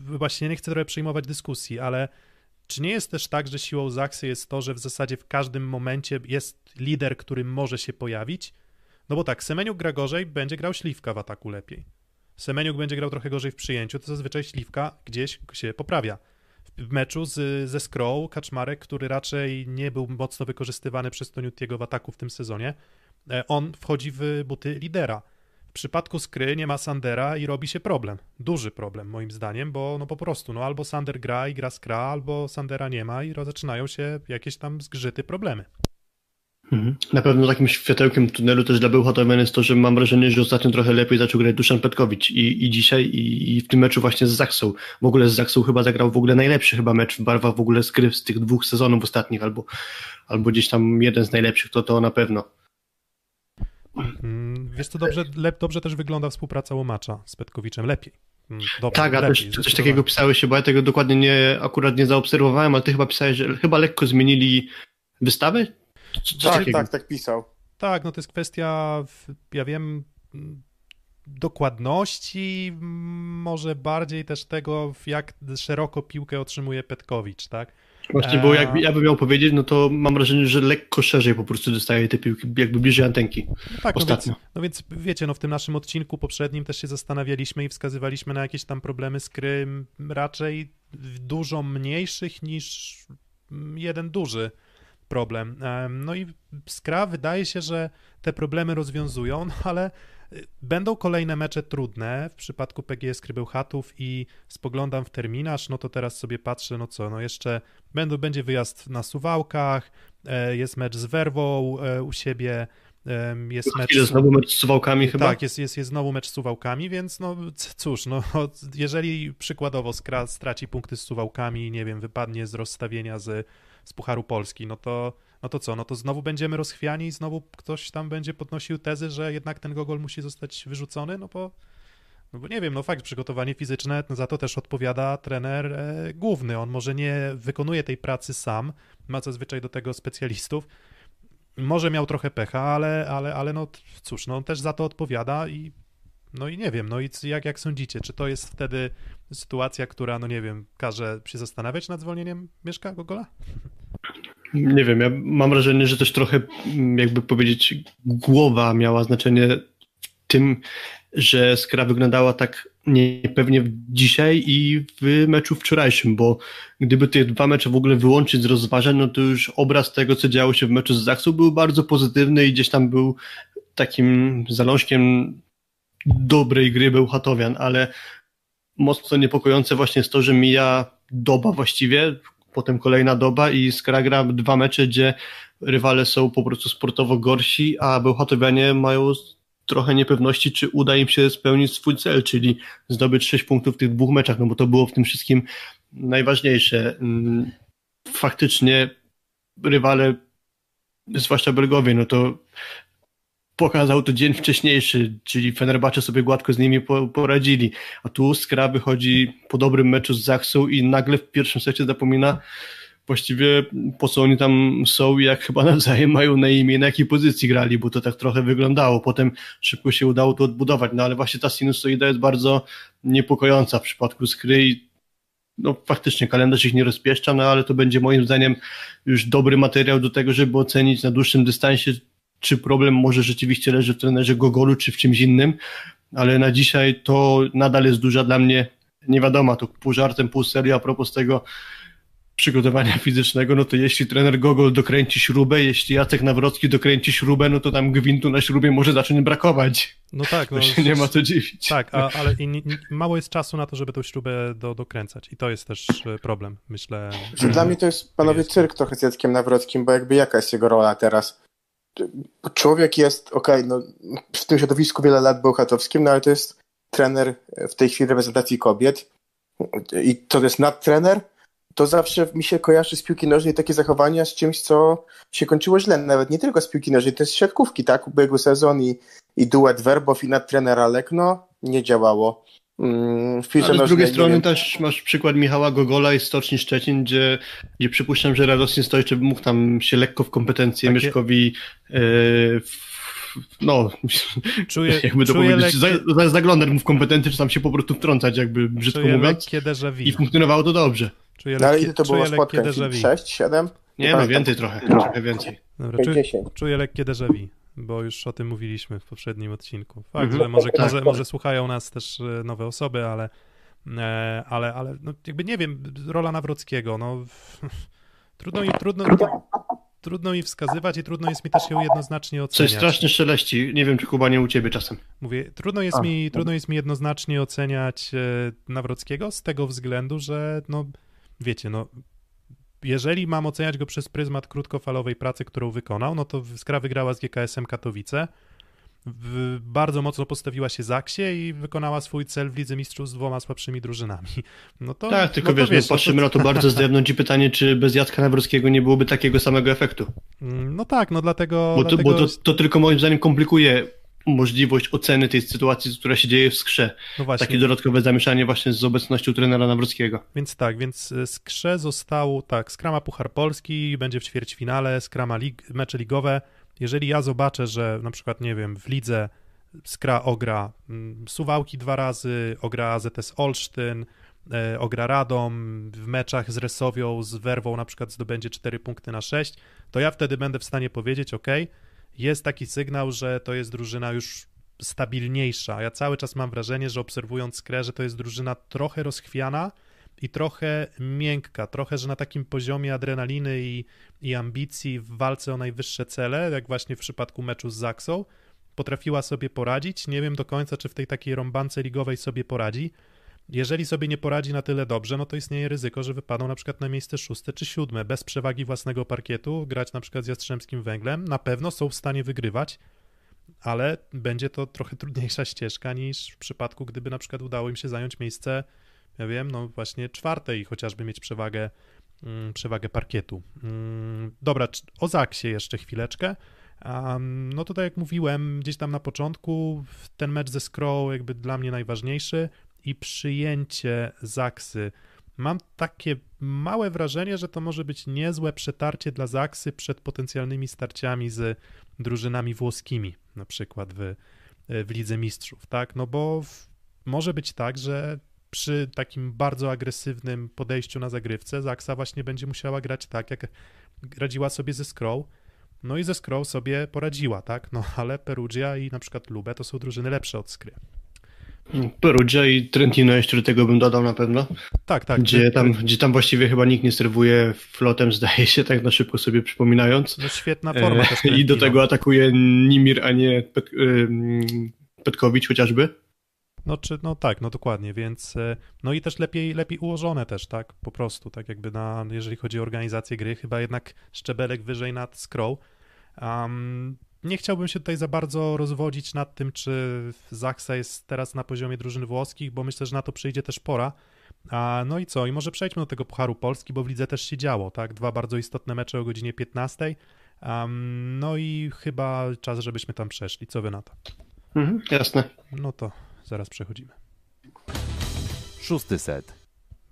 właśnie nie chcę trochę przejmować dyskusji, ale czy nie jest też tak, że siłą Zaksy jest to, że w zasadzie w każdym momencie jest lider, który może się pojawić? No bo tak, Semeniuk gra gorzej, będzie grał Śliwka w ataku lepiej. Semeniuk będzie grał trochę gorzej w przyjęciu, to zazwyczaj Śliwka gdzieś się poprawia. W meczu z, ze Scroll, Kaczmarek, który raczej nie był mocno wykorzystywany przez Toniutiego w ataku w tym sezonie, on wchodzi w buty lidera. W przypadku Skry nie ma Sandera i robi się problem. Duży problem moim zdaniem, bo no po prostu, no albo Sander gra i gra Skra, albo Sandera nie ma i zaczynają się jakieś tam zgrzyty problemy. Mhm. Na pewno takim światełkiem tunelu też dla Bełchatowian jest to, że mam wrażenie, że ostatnio trochę lepiej zaczął grać Duszan Petkowicz i, i dzisiaj i, i, w tym meczu właśnie z Zaksą. W ogóle z Zaksą chyba zagrał w ogóle najlepszy chyba mecz w barwach w ogóle z z tych dwóch sezonów ostatnich albo, albo gdzieś tam jeden z najlepszych, to to na pewno. Mm, wiesz to dobrze, lep, dobrze też wygląda współpraca Łomacza z Petkowiczem, lepiej. Mm, dobrze, tak, a lepiej, też coś takiego pisałeś się, bo ja tego dokładnie nie, akurat nie zaobserwowałem, ale ty chyba pisałeś, że chyba lekko zmienili wystawę? tak, tak, tak pisał. Tak, no to jest kwestia, ja wiem, dokładności, może bardziej też tego, jak szeroko piłkę otrzymuje Petkowicz, tak? Właśnie, bo jakby ja bym miał powiedzieć, no to mam wrażenie, że lekko szerzej po prostu dostaje te piłki, jakby bliżej antenki. No tak, ostatnio. No więc, no więc wiecie, no w tym naszym odcinku poprzednim też się zastanawialiśmy i wskazywaliśmy na jakieś tam problemy z krym, raczej dużo mniejszych niż jeden duży problem. No i Skra wydaje się, że te problemy rozwiązują, no ale będą kolejne mecze trudne w przypadku PGS Krybełchatów i spoglądam w terminarz, no to teraz sobie patrzę, no co, no jeszcze będą, będzie wyjazd na Suwałkach, e, jest mecz z Werwą e, u siebie, jest mecz... Jest znowu mecz z Suwałkami chyba? Tak, jest, jest, jest znowu mecz z Suwałkami, więc no cóż, no jeżeli przykładowo straci punkty z Suwałkami, nie wiem, wypadnie z rozstawienia z z Pucharu Polski, no to, no to co, no to znowu będziemy rozchwiani i znowu ktoś tam będzie podnosił tezy, że jednak ten gogol musi zostać wyrzucony, no bo, no bo nie wiem, no fakt, przygotowanie fizyczne, no za to też odpowiada trener e, główny, on może nie wykonuje tej pracy sam, ma zazwyczaj do tego specjalistów, może miał trochę pecha, ale, ale, ale no cóż, no on też za to odpowiada i no i nie wiem, no i jak, jak sądzicie, czy to jest wtedy sytuacja, która, no nie wiem, każe się zastanawiać nad zwolnieniem Mieszka Gogola? Nie wiem, ja mam wrażenie, że też trochę, mm, jakby powiedzieć, głowa miała znaczenie w tym, że Skra wyglądała tak niepewnie dzisiaj i w meczu wczorajszym, bo gdyby te dwa mecze w ogóle wyłączyć z rozważań, no to już obraz tego, co działo się w meczu z Zaksą był bardzo pozytywny i gdzieś tam był takim zalążkiem dobrej gry Bełchatowian, ale mocno niepokojące właśnie jest to, że mija doba właściwie, potem kolejna doba i Skra gra dwa mecze, gdzie rywale są po prostu sportowo gorsi, a Bełchatowianie mają trochę niepewności, czy uda im się spełnić swój cel, czyli zdobyć sześć punktów w tych dwóch meczach, no bo to było w tym wszystkim najważniejsze. Faktycznie rywale, zwłaszcza Bergowie, no to pokazał to dzień wcześniejszy, czyli Fenerbahce sobie gładko z nimi poradzili, a tu Skra wychodzi po dobrym meczu z Zachsą i nagle w pierwszym secie zapomina właściwie po co oni tam są i jak chyba nawzajem mają na imię, na jakiej pozycji grali, bo to tak trochę wyglądało. Potem szybko się udało to odbudować, no ale właśnie ta sinusoida jest bardzo niepokojąca w przypadku Skry i no faktycznie kalendarz ich nie rozpieszcza, no ale to będzie moim zdaniem już dobry materiał do tego, żeby ocenić na dłuższym dystansie, czy problem może rzeczywiście leży w trenerze Gogolu, czy w czymś innym, ale na dzisiaj to nadal jest duża dla mnie nie wiadomo, to pół żartem, pół serio a propos tego przygotowania fizycznego, no to jeśli trener Gogol dokręci śrubę, jeśli Jacek Nawrocki dokręci śrubę, no to tam gwintu na śrubie może zacząć brakować. No tak. No, się nie ma co dziwić. Tak, a, ale i, mało jest czasu na to, żeby tą śrubę do, dokręcać i to jest też e, problem, myślę. Dla mnie to jest, panowie, jest. cyrk trochę z Jackiem Nawrockim, bo jakby jaka jest jego rola teraz? Człowiek jest, okej, okay, no, w tym środowisku wiele lat był chatowskim, no ale to jest trener w tej chwili reprezentacji kobiet i to jest nadtrener to zawsze mi się kojarzy z piłki nożnej takie zachowania z czymś, co się kończyło źle. Nawet nie tylko z piłki nożnej, to jest siatkówki, tak? Ubiegły sezon i, i duet Werbow i nadtrener Lekno nie działało. Mm, Ale z drugiej strony też masz przykład Michała Gogola i Stoczni Szczecin, gdzie, gdzie przypuszczam, że Radostin Stojczyk mógł tam się lekko w kompetencje Takie... Mieszkowi yy, no, czuję, jakby to czuję powiedzieć, lekkie... zaglądać mu w kompetencje, czy tam się po prostu wtrącać, jakby brzydko czuję mówiąc. I funkcjonowało to dobrze. Czuję lekkie, no ale ile to było spotkań? 6, 7? Nie, no więcej trochę, trochę więcej. Dobra, czuję, czuję lekkie déjà vu bo już o tym mówiliśmy w poprzednim odcinku. Fakt, mhm. że może, tak, może, tak. może słuchają nas też e, nowe osoby, ale, e, ale, ale no jakby nie wiem, rola Nawrockiego, no trudno, i, trudno, trudno mi wskazywać i trudno jest mi też ją jednoznacznie oceniać. Coś strasznie szeleści, nie wiem czy chyba nie u ciebie czasem. Mówię, trudno jest, mi, trudno jest mi jednoznacznie oceniać e, Nawrockiego z tego względu, że no wiecie, no jeżeli mam oceniać go przez pryzmat krótkofalowej pracy, którą wykonał, no to Skra wygrała z GKS-em Katowice, w, bardzo mocno postawiła się Zaksie i wykonała swój cel w Lidze Mistrzów z dwoma słabszymi drużynami. No to, tak, tylko no wiesz, wiesz, no patrzymy to... na to bardzo z zewnątrz i pytanie, czy bez Jacka Nawrockiego nie byłoby takiego samego efektu. Mm, no tak, no dlatego... Bo, to, dlatego... bo to, to tylko moim zdaniem komplikuje możliwość oceny tej sytuacji, która się dzieje w skrze. No. Takie dodatkowe zamieszanie właśnie z obecnością trenera Nawrockiego. Więc tak, więc e, skrze został, tak, skrama Puchar Polski, będzie w ćwierćfinale, skrama lig, mecze ligowe. Jeżeli ja zobaczę, że na przykład, nie wiem, w lidze skra ogra mm, Suwałki dwa razy, ogra AZS Olsztyn, e, ogra Radom, w meczach z Resowią, z Werwą na przykład zdobędzie 4 punkty na 6, to ja wtedy będę w stanie powiedzieć, ok, jest taki sygnał, że to jest drużyna już stabilniejsza. Ja cały czas mam wrażenie, że obserwując Skrę, że to jest drużyna trochę rozchwiana i trochę miękka, trochę, że na takim poziomie adrenaliny i, i ambicji w walce o najwyższe cele, jak właśnie w przypadku meczu z Zaksą, potrafiła sobie poradzić. Nie wiem do końca, czy w tej takiej rąbance ligowej sobie poradzi. Jeżeli sobie nie poradzi na tyle dobrze, no to istnieje ryzyko, że wypadną na przykład na miejsce szóste czy siódme, bez przewagi własnego parkietu, grać na przykład z Jastrzębskim Węglem. Na pewno są w stanie wygrywać, ale będzie to trochę trudniejsza ścieżka niż w przypadku, gdyby na przykład udało im się zająć miejsce, ja wiem, no właśnie czwarte i chociażby mieć przewagę, mm, przewagę parkietu. Mm, dobra, o Zaksie jeszcze chwileczkę. No tutaj jak mówiłem gdzieś tam na początku, ten mecz ze Skrow jakby dla mnie najważniejszy i przyjęcie Zaksy. Mam takie małe wrażenie, że to może być niezłe przetarcie dla Zaksy przed potencjalnymi starciami z drużynami włoskimi, na przykład w, w Lidze Mistrzów, tak? No bo w, może być tak, że przy takim bardzo agresywnym podejściu na zagrywce Zaksa właśnie będzie musiała grać tak, jak radziła sobie ze Skrow, no i ze Skrow sobie poradziła, tak? No ale Perugia i na przykład Lube to są drużyny lepsze od Skry. Perugia i Trentino jeszcze do tego bym dodał na pewno. Tak, tak. Gdzie tam, gdzie tam właściwie chyba nikt nie serwuje flotem, zdaje się, tak na szybko sobie przypominając. No świetna forma też I do tego atakuje Nimir, a nie Pet, Petkowicz chociażby. No, czy, no tak, no dokładnie, więc e, no i też lepiej, lepiej ułożone też, tak, po prostu, tak jakby na, jeżeli chodzi o organizację gry, chyba jednak szczebelek wyżej nad Scroll. Um, nie chciałbym się tutaj za bardzo rozwodzić nad tym, czy Zaksa jest teraz na poziomie drużyn włoskich, bo myślę, że na to przyjdzie też pora. A, no i co? I może przejdźmy do tego Pucharu Polski, bo w lidze też się działo, tak? Dwa bardzo istotne mecze o godzinie 15. Um, no i chyba czas, żebyśmy tam przeszli. Co wy na to? Mhm, jasne. No to zaraz przechodzimy. Szósty set.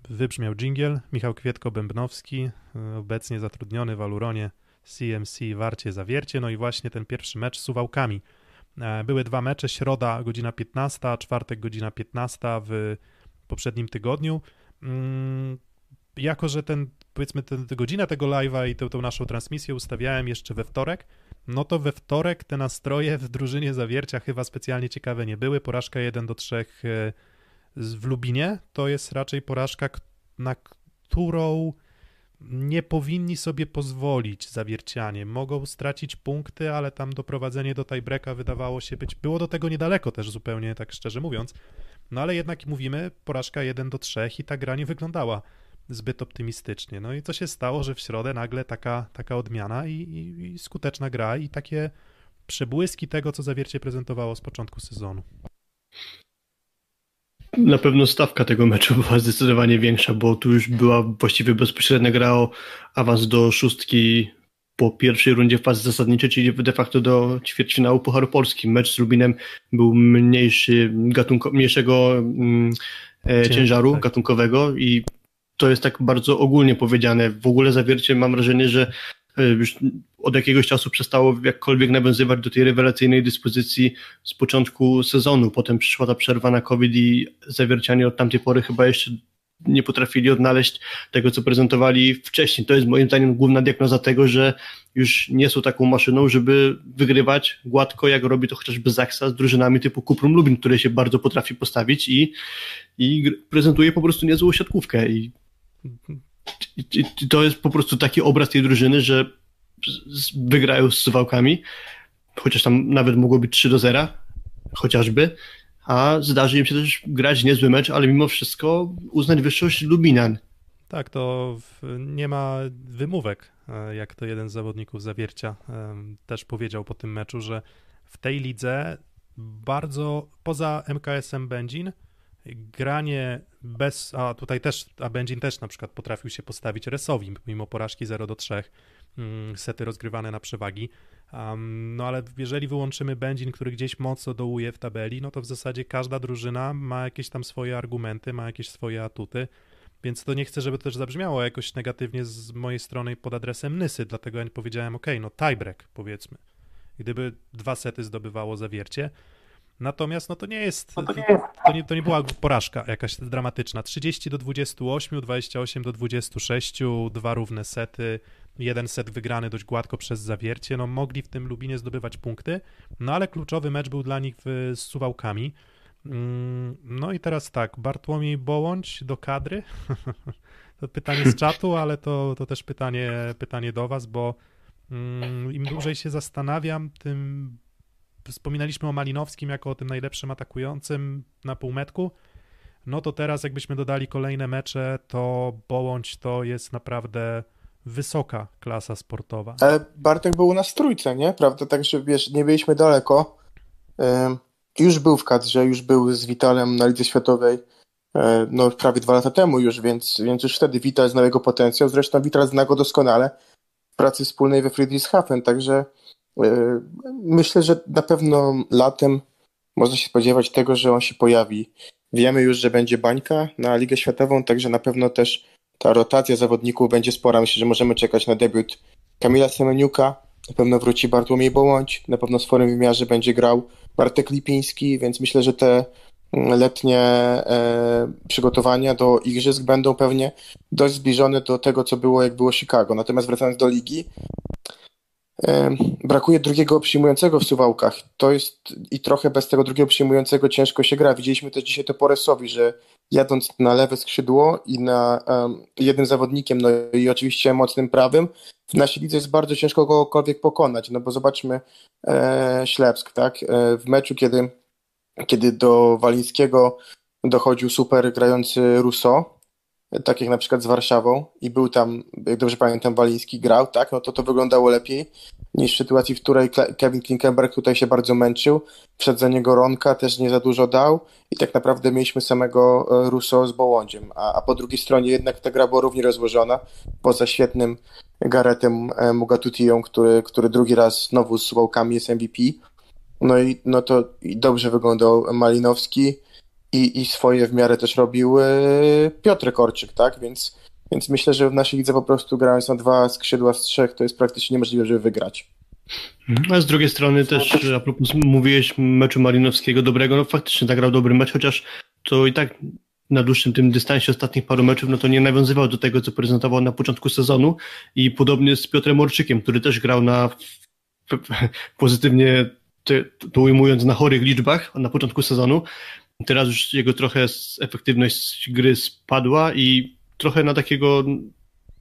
Wybrzmiał dżingiel. Michał Kwietko-Bębnowski, obecnie zatrudniony w Aluronie CMC Warcie Zawiercie, no i właśnie ten pierwszy mecz z Suwałkami. E, były dwa mecze, środa godzina 15, czwartek godzina 15 w poprzednim tygodniu. Mm, jako, że ten, powiedzmy, tę godzinę tego live'a i tę, tę naszą transmisję ustawiałem jeszcze we wtorek, no to we wtorek te nastroje w drużynie Zawiercia chyba specjalnie ciekawe nie były. Porażka 1 do 3 e, w Lubinie to jest raczej porażka, na którą nie powinni sobie pozwolić zawiercianie. Mogą stracić punkty, ale tam doprowadzenie do tiebreaka wydawało się być, było do tego niedaleko też zupełnie, tak szczerze mówiąc. No ale jednak mówimy, porażka 1 do 3 i ta gra nie wyglądała zbyt optymistycznie. No i co się stało, że w środę nagle taka, taka odmiana i, i, i skuteczna gra i takie przebłyski tego, co zawiercie prezentowało z początku sezonu. Na pewno stawka tego meczu była zdecydowanie większa, bo tu już była właściwie bezpośrednia gra o awans do szóstki po pierwszej rundzie fazy zasadniczej, czyli de facto do ćwierćfinału Pucharu Polski. Mecz z Lubinem był mniejszy, gatunko, mniejszego mm, e, ciężaru tak. gatunkowego i to jest tak bardzo ogólnie powiedziane. W ogóle zawiercie mam wrażenie, że e, już od jakiegoś czasu przestało jakkolwiek nawiązywać do tej rewelacyjnej dyspozycji z początku sezonu. Potem przyszła ta przerwa na COVID i zawiercianie od tamtej pory chyba jeszcze nie potrafili odnaleźć tego, co prezentowali wcześniej. To jest moim zdaniem główna diagnoza tego, że już nie są taką maszyną, żeby wygrywać gładko, jak robi to chociażby Zaksa z drużynami typu Kuprum Lubin, które się bardzo potrafi postawić i, i prezentuje po prostu niezłą siatkówkę. I, i, I to jest po prostu taki obraz tej drużyny, że wygrają z Suwałkami, chociaż tam nawet mogło być 3 do 0, chociażby, a zdarzy im się też grać niezły mecz, ale mimo wszystko uznać wyższość Lubinan. Tak, to nie ma wymówek, e, jak to jeden z zawodników Zawiercia też powiedział po tym meczu, że w tej lidze bardzo poza MKS-em Będzin granie bez, a tutaj też, a Będzin też na przykład potrafił się postawić Resowi mimo porażki 0 do 3, mm, sety rozgrywane na przewagi, Um, no ale jeżeli wyłączymy Będzin, który gdzieś mocno dołuje w tabeli, no to w zasadzie każda drużyna ma jakieś tam swoje argumenty, ma jakieś swoje atuty, więc to nie chcę, żeby to też zabrzmiało jakoś negatywnie z mojej strony pod adresem Nysy, dlatego ja powiedziałem, ok, no tiebreak powiedzmy. Gdyby dwa sety zdobywało zawiercie, Natomiast no to nie jest, no to, nie to, nie, to nie była porażka jakaś dramatyczna. 30 do 28, 28 do 26, dwa równe sety, jeden set wygrany dość gładko przez zawiercie. No mogli w tym Lubinie zdobywać punkty, no ale kluczowy mecz był dla nich w, z Suwałkami. Mm, no i teraz tak, Bartłomiej Bołądź do kadry. to pytanie z czatu, ale to, to też pytanie, pytanie do was, bo mm, im dłużej się zastanawiam, tym wspominaliśmy o Malinowskim jako o tym najlepszym atakującym na półmetku, no to teraz jakbyśmy dodali kolejne mecze, to Bołądź to jest naprawdę wysoka klasa sportowa. Ale Bartek był na trójce, nie? Prawda? Także wiesz, nie byliśmy daleko. Już był w kadrze, już był z Witalem na Lidze Światowej e, no prawie dwa lata temu już, więc, więc już wtedy Wital znał jego potencjał. Zresztą Wital zna go doskonale w pracy wspólnej we Friedrichshafen, także e, myślę, że na pewno latem można się spodziewać tego, że on się pojawi. Wiemy już, że będzie bańka na Ligę Światową, także na pewno też ta rotacja zawodników będzie spora. Myślę, że możemy czekać na debiut Kamila Semeniuka, na pewno wróci Bartłomiej Bołądź, na pewno w swoim wymiarze będzie grał Bartek Lipiński, więc myślę, że te mm, letnie e, przygotowania do igrzysk będą pewnie dość zbliżone do tego, co było, jak było Chicago. Natomiast wracając do ligi, Brakuje drugiego przyjmującego w Suwałkach. To jest i trochę bez tego drugiego przyjmującego ciężko się gra. Widzieliśmy też dzisiaj to po Resowi, że jadąc na lewe skrzydło i na um, jednym zawodnikiem, no i oczywiście mocnym prawym, w naszej lidze jest bardzo ciężko kogokolwiek pokonać. No bo zobaczmy e, Ślepsk, tak? E, w meczu, kiedy, kiedy do Walińskiego dochodził super grający Rousseau, tak jak na przykład z Warszawą i był tam, jak dobrze pamiętam, Waliński grał, tak, no to to wyglądało lepiej niż w sytuacji, w której Kevin Klinkenberg tutaj się bardzo męczył, przed za niego Ronka też nie za dużo dał i tak naprawdę mieliśmy samego e, Russo z Bołądziem, a, a po drugiej stronie jednak ta gra była równie rozłożona, poza świetnym Garetem e, Mugatutią, który, który drugi raz znowu z Suwałkami jest MVP, no i no to dobrze wyglądał Malinowski, i, i swoje w miarę też robił Piotr Korczyk, tak? Więc, więc myślę, że w naszej lidze po prostu grając na dwa skrzydła z trzech, to jest praktycznie niemożliwe, żeby wygrać. A z drugiej strony też, a propos mówiłeś meczu Malinowskiego dobrego, no faktycznie zagrał dobry mecz, chociaż to i tak na dłuższym tym dystansie ostatnich paru meczów, no to nie nawiązywał do tego, co prezentował na początku sezonu i podobnie z Piotrem Orczykiem, który też grał na pozytywnie to ujmując na chorych liczbach na początku sezonu, Teraz już jego trochę efektywność gry spadła i trochę na takiego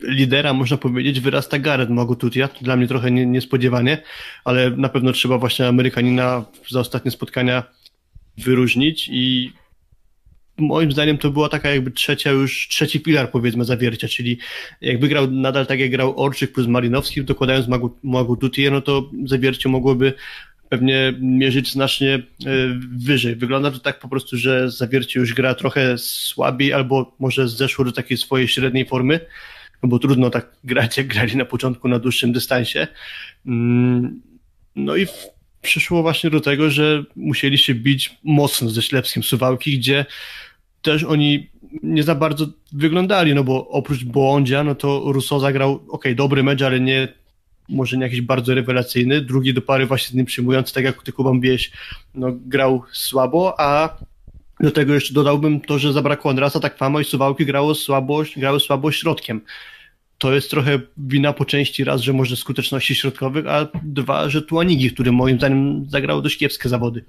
lidera, można powiedzieć, wyrasta Gareth Magututia. To dla mnie trochę nie, niespodziewanie, ale na pewno trzeba właśnie Amerykanina za ostatnie spotkania wyróżnić i moim zdaniem to była taka jakby trzecia już, trzeci filar powiedzmy zawiercia, czyli jakby grał nadal tak jak grał Orczyk plus Malinowski, dokładając Magu, Magututię, no to zawiercie mogłoby pewnie mierzyć znacznie e, wyżej. Wygląda to tak po prostu, że Zawiercie już gra trochę słabiej albo może zeszło do takiej swojej średniej formy, no bo trudno tak grać, jak grali na początku na dłuższym dystansie. Mm, no i przyszło właśnie do tego, że musieli się bić mocno ze Ślepskim Suwałki, gdzie też oni nie za bardzo wyglądali, no bo oprócz Bołądzia, no to Rousseau zagrał, ok, dobry mecz, ale nie może nie jakiś bardzo rewelacyjny, drugi do pary właśnie z nim przyjmujący, tak jak ty Kuba mówiłeś, no grał słabo, a do tego jeszcze dodałbym to, że zabrakło Andrasa tak samo i Suwałki grało słabo, grały słabo środkiem. To jest trochę wina po części raz, że może skuteczności środkowych, a dwa, że Tuanigi, który moim zdaniem zagrał dość kiepskie zawody.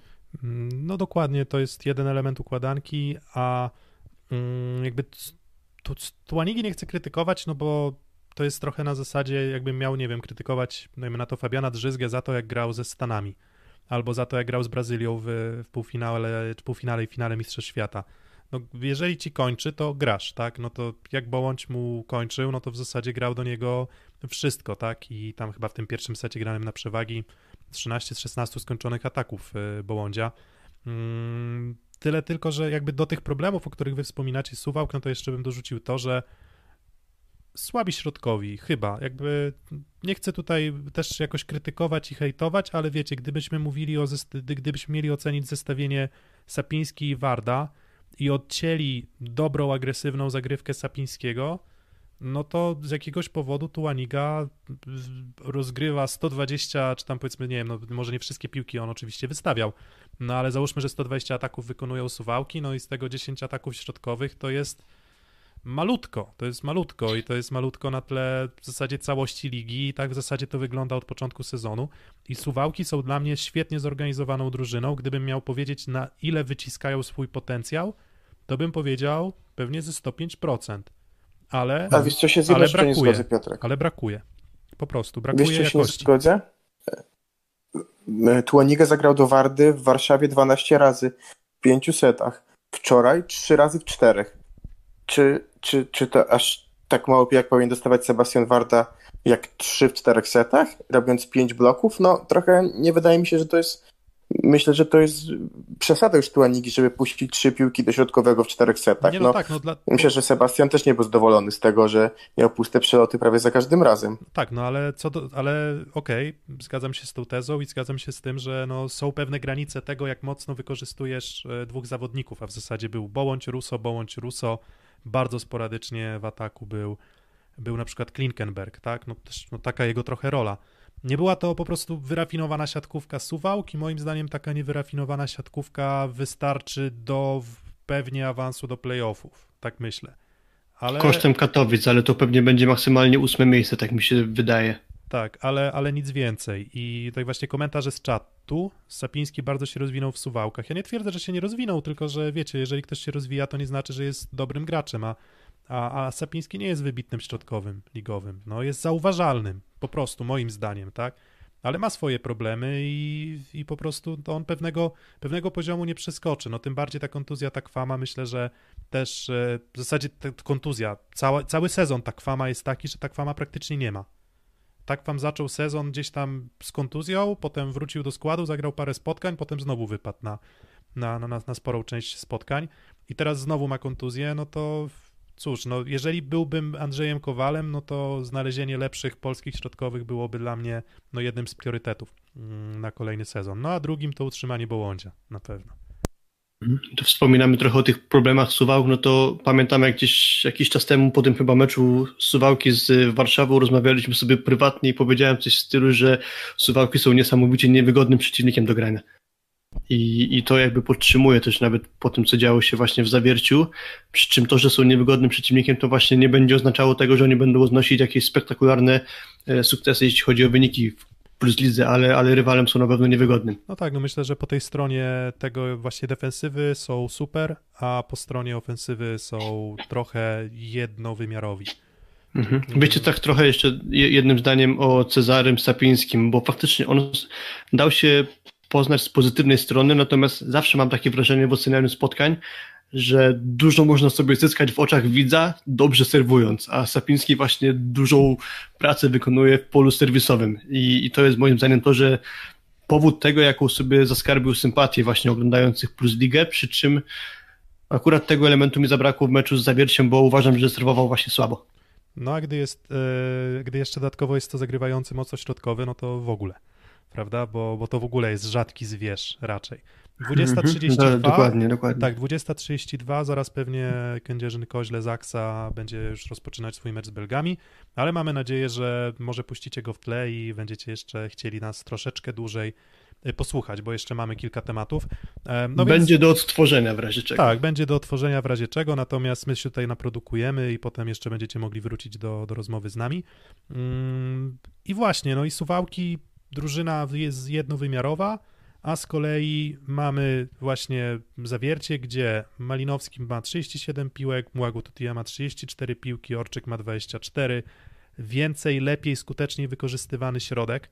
No dokładnie, to jest jeden element układanki, a mm, jakby Tuanigi nie chcę krytykować, no bo to jest trochę na zasadzie, jakbym miał, nie wiem, krytykować, dajmy na to Fabiana Drzyzgę za to, jak grał ze Stanami, albo za to, jak grał z Brazylią w, w półfinale, półfinale i finale Mistrzostw Świata. No, jeżeli ci kończy, to grasz, tak? No to jak Bołądź mu kończył, no to w zasadzie grał do niego wszystko, tak? I tam chyba w tym pierwszym secie granym na przewagi 13 z 16 skończonych ataków y, Bołądzia. Mm, tyle tylko, że jakby do tych problemów, o których wy wspominacie, Suwałk, no to jeszcze bym dorzucił to, że słabi środkowi, chyba. Jakby nie chcę tutaj też jakoś krytykować i hejtować, ale wiecie, gdybyśmy mówili o, gdybyśmy mieli ocenić zestawienie Sapiński i Warda i odcięli dobrą, agresywną zagrywkę Sapińskiego, no to z jakiegoś powodu Tuaniga rozgrywa 120, czy tam powiedzmy, nie wiem, no może nie wszystkie piłki on oczywiście wystawiał, no ale załóżmy, że 120 ataków wykonują Suwałki, no i z tego 10 ataków środkowych to jest malutko, to jest malutko i to jest malutko na tle w zasadzie całości ligi i tak w zasadzie to wygląda od początku sezonu i Suwałki są dla mnie świetnie zorganizowaną drużyną, gdybym miał powiedzieć na ile wyciskają swój potencjał, to bym powiedział pewnie ze 105%, ale A wiesz co się ale brakuje, nie zgodzę, Piotrek. Ale brakuje, po prostu, brakuje wiesz, co jakości. się nie zgodzę? Tuaniga zagrał do Wardy w Warszawie 12 razy w pięciu setach. Wczoraj 3 razy w czterech. Czy czy, czy to aż tak mało jak powinien dostawać Sebastian Warda jak 3 w 4 setach, robiąc 5 bloków? No trochę nie wydaje mi się, że to jest myślę, że to jest przesada już Tuanigi, żeby puścić trzy piłki do środkowego w czterech setach. Nie, no, no tak, no dla... Myślę, że Sebastian też nie był zadowolony z tego, że miał puste przeloty prawie za każdym razem. Tak, no ale co do, ale okej, okay, zgadzam się z tą tezą i zgadzam się z tym, że no, są pewne granice tego, jak mocno wykorzystujesz e, dwóch zawodników, a w zasadzie był Bołądź Russo, Bołądź Russo, bardzo sporadycznie w ataku był, był na przykład Klinkenberg, tak? No też no, taka jego trochę rola. Nie była to po prostu wyrafinowana siatkówka Suwałki. Moim zdaniem taka niewyrafinowana siatkówka wystarczy do pewnie awansu do playoffów, tak myślę. Ale... Kosztem Katowic, ale to pewnie będzie maksymalnie ósme miejsce, tak mi się wydaje. Tak, ale, ale nic więcej. I tak właśnie komentarze z czatu. Sapiński bardzo się rozwinął w suwałkach. Ja nie twierdzę, że się nie rozwinął, tylko że wiecie, jeżeli ktoś się rozwija, to nie znaczy, że jest dobrym graczem, a, a, a Sapiński nie jest wybitnym środkowym ligowym. No, jest zauważalnym, po prostu, moim zdaniem, tak? Ale ma swoje problemy i, i po prostu on pewnego, pewnego poziomu nie przeskoczy. No tym bardziej ta kontuzja tak kwama, myślę, że też e, w zasadzie ta kontuzja, cały, cały sezon ta kwama jest taki, że ta kwama praktycznie nie ma tak wam zaczął sezon gdzieś tam z kontuzją, potem wrócił do składu, zagrał parę spotkań, potem znowu wypadł na, na, na, na sporą część spotkań i teraz znowu ma kontuzję, no to cóż, no jeżeli byłbym Andrzejem Kowalem, no to znalezienie lepszych polskich środkowych byłoby dla mnie no, jednym z priorytetów mm, na kolejny sezon. No a drugim to utrzymanie Bołądzia na pewno. Mhm. To wspominamy trochę o tych problemach Suwałk, no to pamiętam jak gdzieś jakiś czas temu po tym chyba meczu Suwałki z Warszawą rozmawialiśmy sobie prywatnie i powiedziałem coś w stylu, że Suwałki są niesamowicie niewygodnym przeciwnikiem do grania. I, I to jakby podtrzymuje też nawet po tym, co działo się właśnie w zawierciu. Przy czym to, że są niewygodnym przeciwnikiem, to właśnie nie będzie oznaczało tego, że oni będą odnosić jakieś spektakularne e, sukcesy, jeśli chodzi o wyniki w plus lidze, ale, ale rywalem są na pewno niewygodnym. No tak, no myślę, że po tej stronie tego właśnie defensywy są super, a po stronie ofensywy są trochę jednowymiarowi. Mhm. Wiecie tak trochę jeszcze jednym zdaniem o Cezarym Sapińskim, bo faktycznie on dał się poznać z pozytywnej strony, natomiast zawsze mam takie wrażenie w ocenianiu spotkań, że dużo można sobie zyskać w oczach widza, dobrze serwując, a Sapiński właśnie dużą pracę wykonuje w polu serwisowym I, i to jest moim zdaniem to, że powód tego, jaką sobie zaskarbił sympatię właśnie oglądających Plus Ligę, przy czym akurat tego elementu mi zabrakło w meczu z Zawierciem, bo uważam, że serwował właśnie słabo. No a gdy, jest, yy, gdy jeszcze dodatkowo jest to zagrywający mocno środkowy, no to w ogóle, prawda? Bo, bo to w ogóle jest rzadki zwierz raczej. 20.32. Mhm, dokładnie, dokładnie. Tak, 20.32, zaraz pewnie Kędzierzyn Koźle Zaksa będzie już rozpoczynać swój mecz z Belgami, ale mamy nadzieję, że może puścicie go w tle i będziecie jeszcze chcieli nas troszeczkę dłużej y, posłuchać, bo jeszcze mamy kilka tematów. E, no będzie więc, do odtworzenia w razie czego. Tak, będzie do odtworzenia w razie czego, natomiast my się tutaj naprodukujemy i potem jeszcze będziecie mogli wrócić do, do rozmowy z nami. Mm, I właśnie, no i Suwałki, drużyna jest jednowymiarowa, a z kolei mamy właśnie zawiercie, gdzie Malinowski ma 37 piłek, Młagu Tutia ma 34 piłki, Orczyk ma 24, więcej, lepiej, skuteczniej wykorzystywany środek,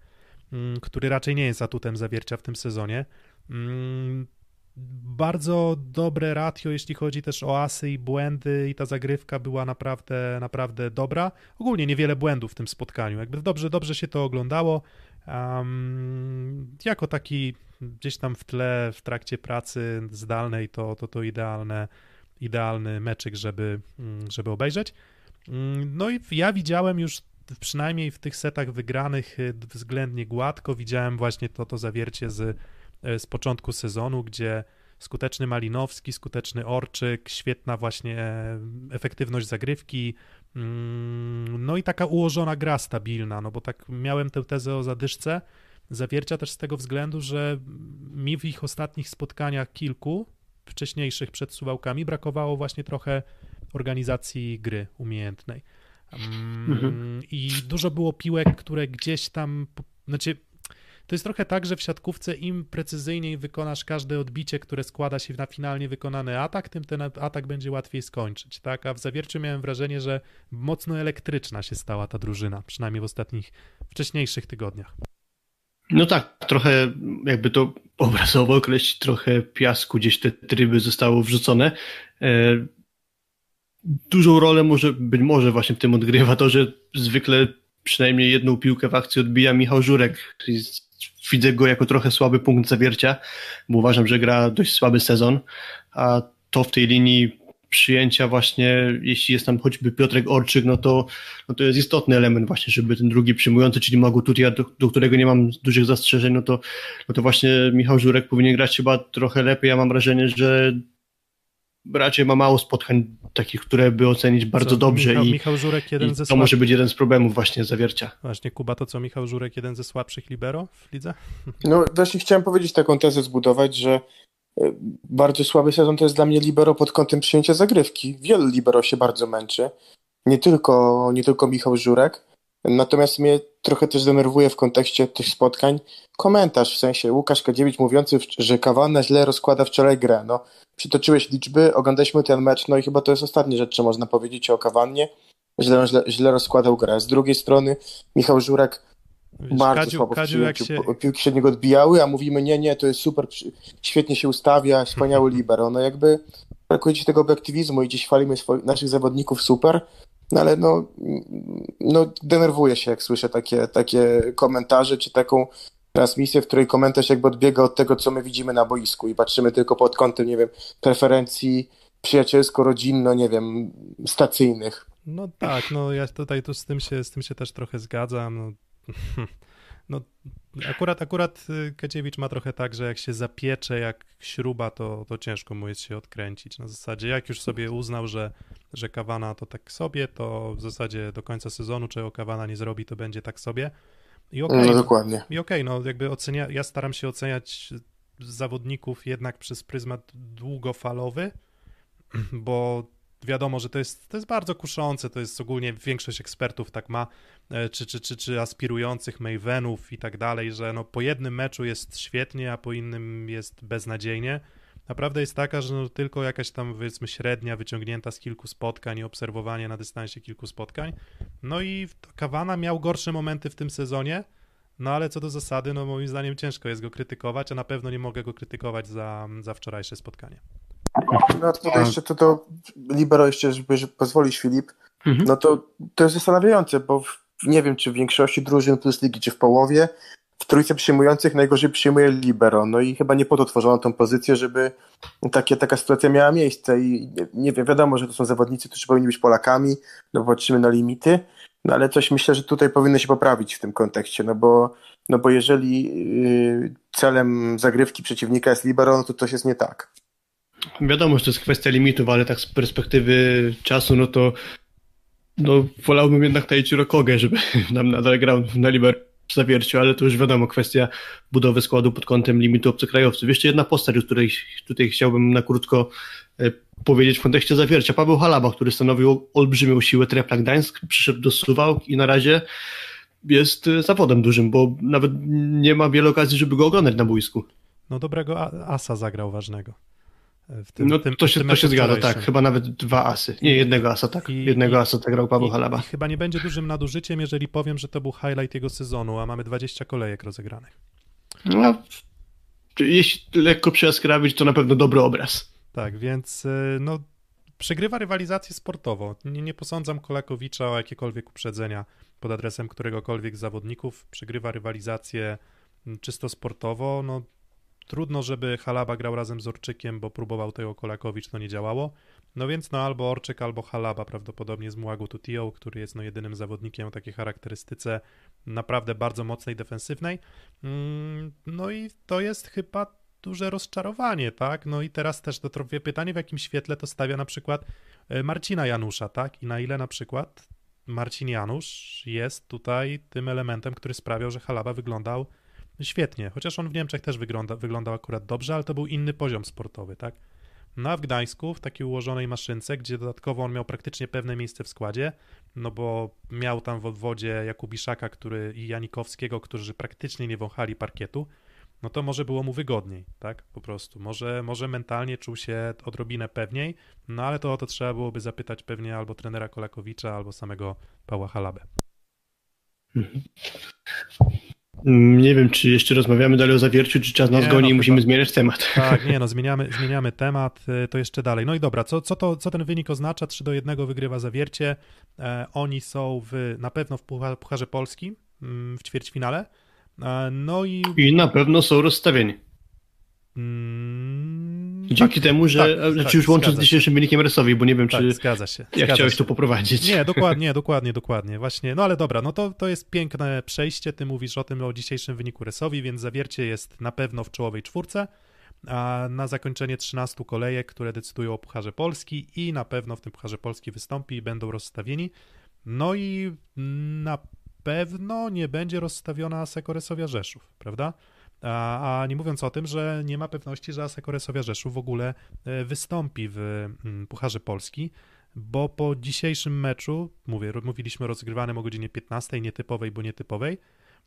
mm, który raczej nie jest atutem zawiercia w tym sezonie. Mm, bardzo dobre ratio, jeśli chodzi też o asy i błędy i ta zagrywka była naprawdę, naprawdę dobra. Ogólnie niewiele błędów w tym spotkaniu, jakby dobrze, dobrze się to oglądało. Um, jako taki gdzieś tam w tle, w trakcie pracy zdalnej, to to, to idealne, idealny meczyk, żeby, mm, żeby obejrzeć. Mm, no i ja widziałem już przynajmniej w tych setach wygranych y, względnie gładko, widziałem właśnie to, to zawiercie z, y, z początku sezonu, gdzie skuteczny Malinowski, skuteczny Orczyk, świetna właśnie e, efektywność zagrywki, mm, no i taka ułożona gra stabilna, no bo tak miałem tę tezę o zadyszce, zawiercia też z tego względu, że mi w ich ostatnich spotkaniach kilku, wcześniejszych przed Suwałkami, brakowało właśnie trochę organizacji gry umiejętnej. Um, mhm. I dużo było piłek, które gdzieś tam, znaczy to jest trochę tak, że w siatkówce im precyzyjniej wykonasz każde odbicie, które składa się na finalnie wykonany atak, tym ten atak będzie łatwiej skończyć, tak? A w zawierciu miałem wrażenie, że mocno elektryczna się stała ta drużyna, przynajmniej w ostatnich, wcześniejszych tygodniach. No tak, trochę jakby to obrazowo określić, trochę piasku gdzieś te tryby zostało wrzucone. E, dużą rolę może, być może właśnie w tym odgrywa to, że zwykle przynajmniej jedną piłkę w akcji odbija Michał Żurek. Widzę go jako trochę słaby punkt zawiercia, bo uważam, że gra dość słaby sezon, a to w tej linii przyjęcia właśnie, jeśli jest tam choćby Piotrek Orczyk, no to, no to jest istotny element właśnie, żeby ten drugi przyjmujący, czyli Magututia, do, do którego nie mam dużych zastrzeżeń, no to, no to właśnie Michał Żurek powinien grać chyba trochę lepiej. Ja mam wrażenie, że raczej ma mało spotkań takich, które by ocenić bardzo co, dobrze Michał, i, Michał Żurek jeden i ze to może być jeden z problemów właśnie zawiercia. Właśnie Kuba, to co Michał Żurek jeden ze słabszych libero w lidze? No właśnie chciałem powiedzieć taką tezę zbudować, że bardzo słaby sezon to jest dla mnie libero pod kątem przyjęcia zagrywki. Wielu libero się bardzo męczy. Nie tylko, nie tylko Michał Żurek. Natomiast mnie trochę też denerwuje w kontekście tych spotkań komentarz, w sensie Łukasz Kadziewicz mówiący, że Kawana źle rozkłada wczoraj grę. No, przytoczyłeś liczby, oglądaliśmy ten mecz, no i chyba to jest ostatnia rzecz, co można powiedzieć o Kawannie. Źle, źle, źle rozkładał grę. Z drugiej strony Michał Żurek Wiesz, bardzo Kadziu, słabo Kadziu jak się... piłki się od niego odbijały, a mówimy nie, nie, to jest super, świetnie się ustawia, wspaniały libero. No jakby brakuje ci tego obiektywizmu i gdzieś chwalimy swoich, naszych zawodników super, no ale no, no denerwuję się, jak słyszę takie, takie komentarze, czy taką transmisję, w której komentarz jakby odbiega od tego, co my widzimy na boisku i patrzymy tylko pod kątem, nie wiem, preferencji przyjacielsko-rodzinno, nie wiem, stacyjnych. No tak, no ja tutaj tu z tym się, z tym się też trochę zgadzam. No No, akurat, akurat y, Kaciewicz ma trochę tak, że jak się zapiecze jak śruba, to, to ciężko mu jest się odkręcić. Na zasadzie, jak już sobie uznał, że, że Kawana to tak sobie, to w zasadzie do końca sezonu, czego Kawana nie zrobi, to będzie tak sobie. I okay, no, dokładnie. I okej, okay, no jakby ocenia, ja staram się oceniać zawodników jednak przez pryzmat długofalowy, bo wiadomo, że to jest, to jest bardzo kuszące, to jest ogólnie większość ekspertów tak ma, e, czy, czy, czy, czy aspirujących Mavenów i tak dalej, że no po jednym meczu jest świetnie, a po innym jest beznadziejnie. Naprawdę jest taka, że no tylko jakaś tam powiedzmy średnia wyciągnięta z kilku spotkań i obserwowanie na dystansie kilku spotkań. No i Kawana miał gorsze momenty w tym sezonie, no ale co do zasady, no moim zdaniem ciężko jest go krytykować, a na pewno nie mogę go krytykować za, za wczorajsze spotkanie. No jeszcze to, to Libero jeszcze, żeby pozwolić Filip, mhm. no to to jest zastanawiające, bo w, nie wiem, czy w większości drużyn plus ligi, czy w połowie, w trójce przyjmujących najgorzej przyjmuje libero. No i chyba nie po to tworzono tą pozycję, żeby takie, taka sytuacja miała miejsce. I nie, nie wiem, wiadomo, że to są zawodnicy, którzy powinni być Polakami, no bo patrzymy na limity, no ale coś myślę, że tutaj powinno się poprawić w tym kontekście, no bo, no bo jeżeli yy, celem zagrywki przeciwnika jest libero, no to coś jest nie tak. Wiadomo, że to jest kwestia limitów, ale tak z perspektywy czasu, no to no, wolałbym jednak Taichiro Kogę, żeby nam nadal grał na libero w zawierciu, ale to już wiadomo, kwestia budowy składu pod kątem limitu obcokrajowców. Jeszcze jedna postać, o której tutaj chciałbym na krótko e, powiedzieć w kontekście zawiercia. Paweł Halaba, który stanowił olbrzymią siłę Trepla Gdańsk, przyszedł do Suwałk i na razie jest e, zawodem dużym, bo nawet nie ma wiele okazji, żeby go oglądać na boisku. No dobrego asa zagrał ważnego. W tym, no tym, to się, tym to się zgadza, tak. Chyba nawet dwa asy. Nie, jednego asa, tak. I, jednego asa tak grał Paweł Halaba. Chyba nie będzie dużym nadużyciem, jeżeli powiem, że to był highlight jego sezonu, a mamy 20 kolejek rozegranych. No, jeśli lekko przejaskrawić, to na pewno dobry obraz. Tak, więc y, no, przegrywa rywalizację sportową. Nie, nie posądzam Kolakowicza o jakiekolwiek uprzedzenia pod adresem któregokolwiek z zawodników. Przegrywa rywalizację mm, czysto sportowo. No, Trudno, żeby Halaba grał razem z Orczykiem, bo próbował tego Kolakowicz, to nie działało. No więc no albo Orczyk, albo Halaba prawdopodobnie z Muagu Tutio, który jest no jedynym zawodnikiem o takiej charakterystyce naprawdę bardzo mocnej, defensywnej. Mm, no i to jest chyba duże rozczarowanie, tak? No i teraz też to trochę pytanie, w jakim świetle to stawia na przykład e, Marcina Janusza, tak? I na ile na przykład Marcin Janusz jest tutaj tym elementem, który sprawiał, że Halaba wyglądał świetnie, chociaż on w Niemczech też wygląda, wyglądał akurat dobrze, ale to był inny poziom sportowy, tak? No a w Gdańsku, w takiej ułożonej maszynce, gdzie dodatkowo on miał praktycznie pewne miejsce w składzie, no bo miał tam w odwodzie Jakubiszaka który, i Janikowskiego, którzy praktycznie nie wąchali parkietu, no to może było mu wygodniej, tak? Po prostu. Może, może mentalnie czuł się odrobinę pewniej, no ale to o to trzeba byłoby zapytać pewnie albo trenera Kolakowicza, albo samego Pawła Halabę. Mm, nie wiem, czy jeszcze rozmawiamy dalej o zawierciu, czy czas nas nie, goni no, i musimy zmieniać temat. Tak, nie, no zmieniamy, zmieniamy temat, y, to jeszcze dalej. No i dobra, co, co, to, co ten wynik oznacza? 3 do 1 wygrywa zawiercie. E, oni są w, na pewno w Pucharze Polski mm, w ćwierćfinale. E, no i... I na pewno są rozstawieni. Mm, Dzięki tak, temu, że tak, znaczy tak, już łącząc z dzisiejszym wynikiem Resowi, bo nie wiem, tak, czy zgadza się, jak zgadza chciałeś się. to poprowadzić. Nie, dokładnie, dokładnie, dokładnie. Właśnie, no ale dobra, no to, to jest piękne przejście. Ty mówisz o tym, o dzisiejszym wyniku Resowi, więc zawiercie jest na pewno w czołowej czwórce, a na zakończenie 13 kolejek, które decydują o Pucharze Polski i na pewno w tym Pucharze Polski wystąpi i będą rozstawieni. No i na pewno nie będzie rozstawiona Sekoresowia Rzeszów, prawda? A, a, nie mówiąc o tym, że nie ma pewności, że Asekoresowia Rzeszów w ogóle e, wystąpi w mm, Pucharze Polski, bo po dzisiejszym meczu, mówię, mówiliśmy rozgrywanym o godzinie 15, nietypowej, bo nietypowej,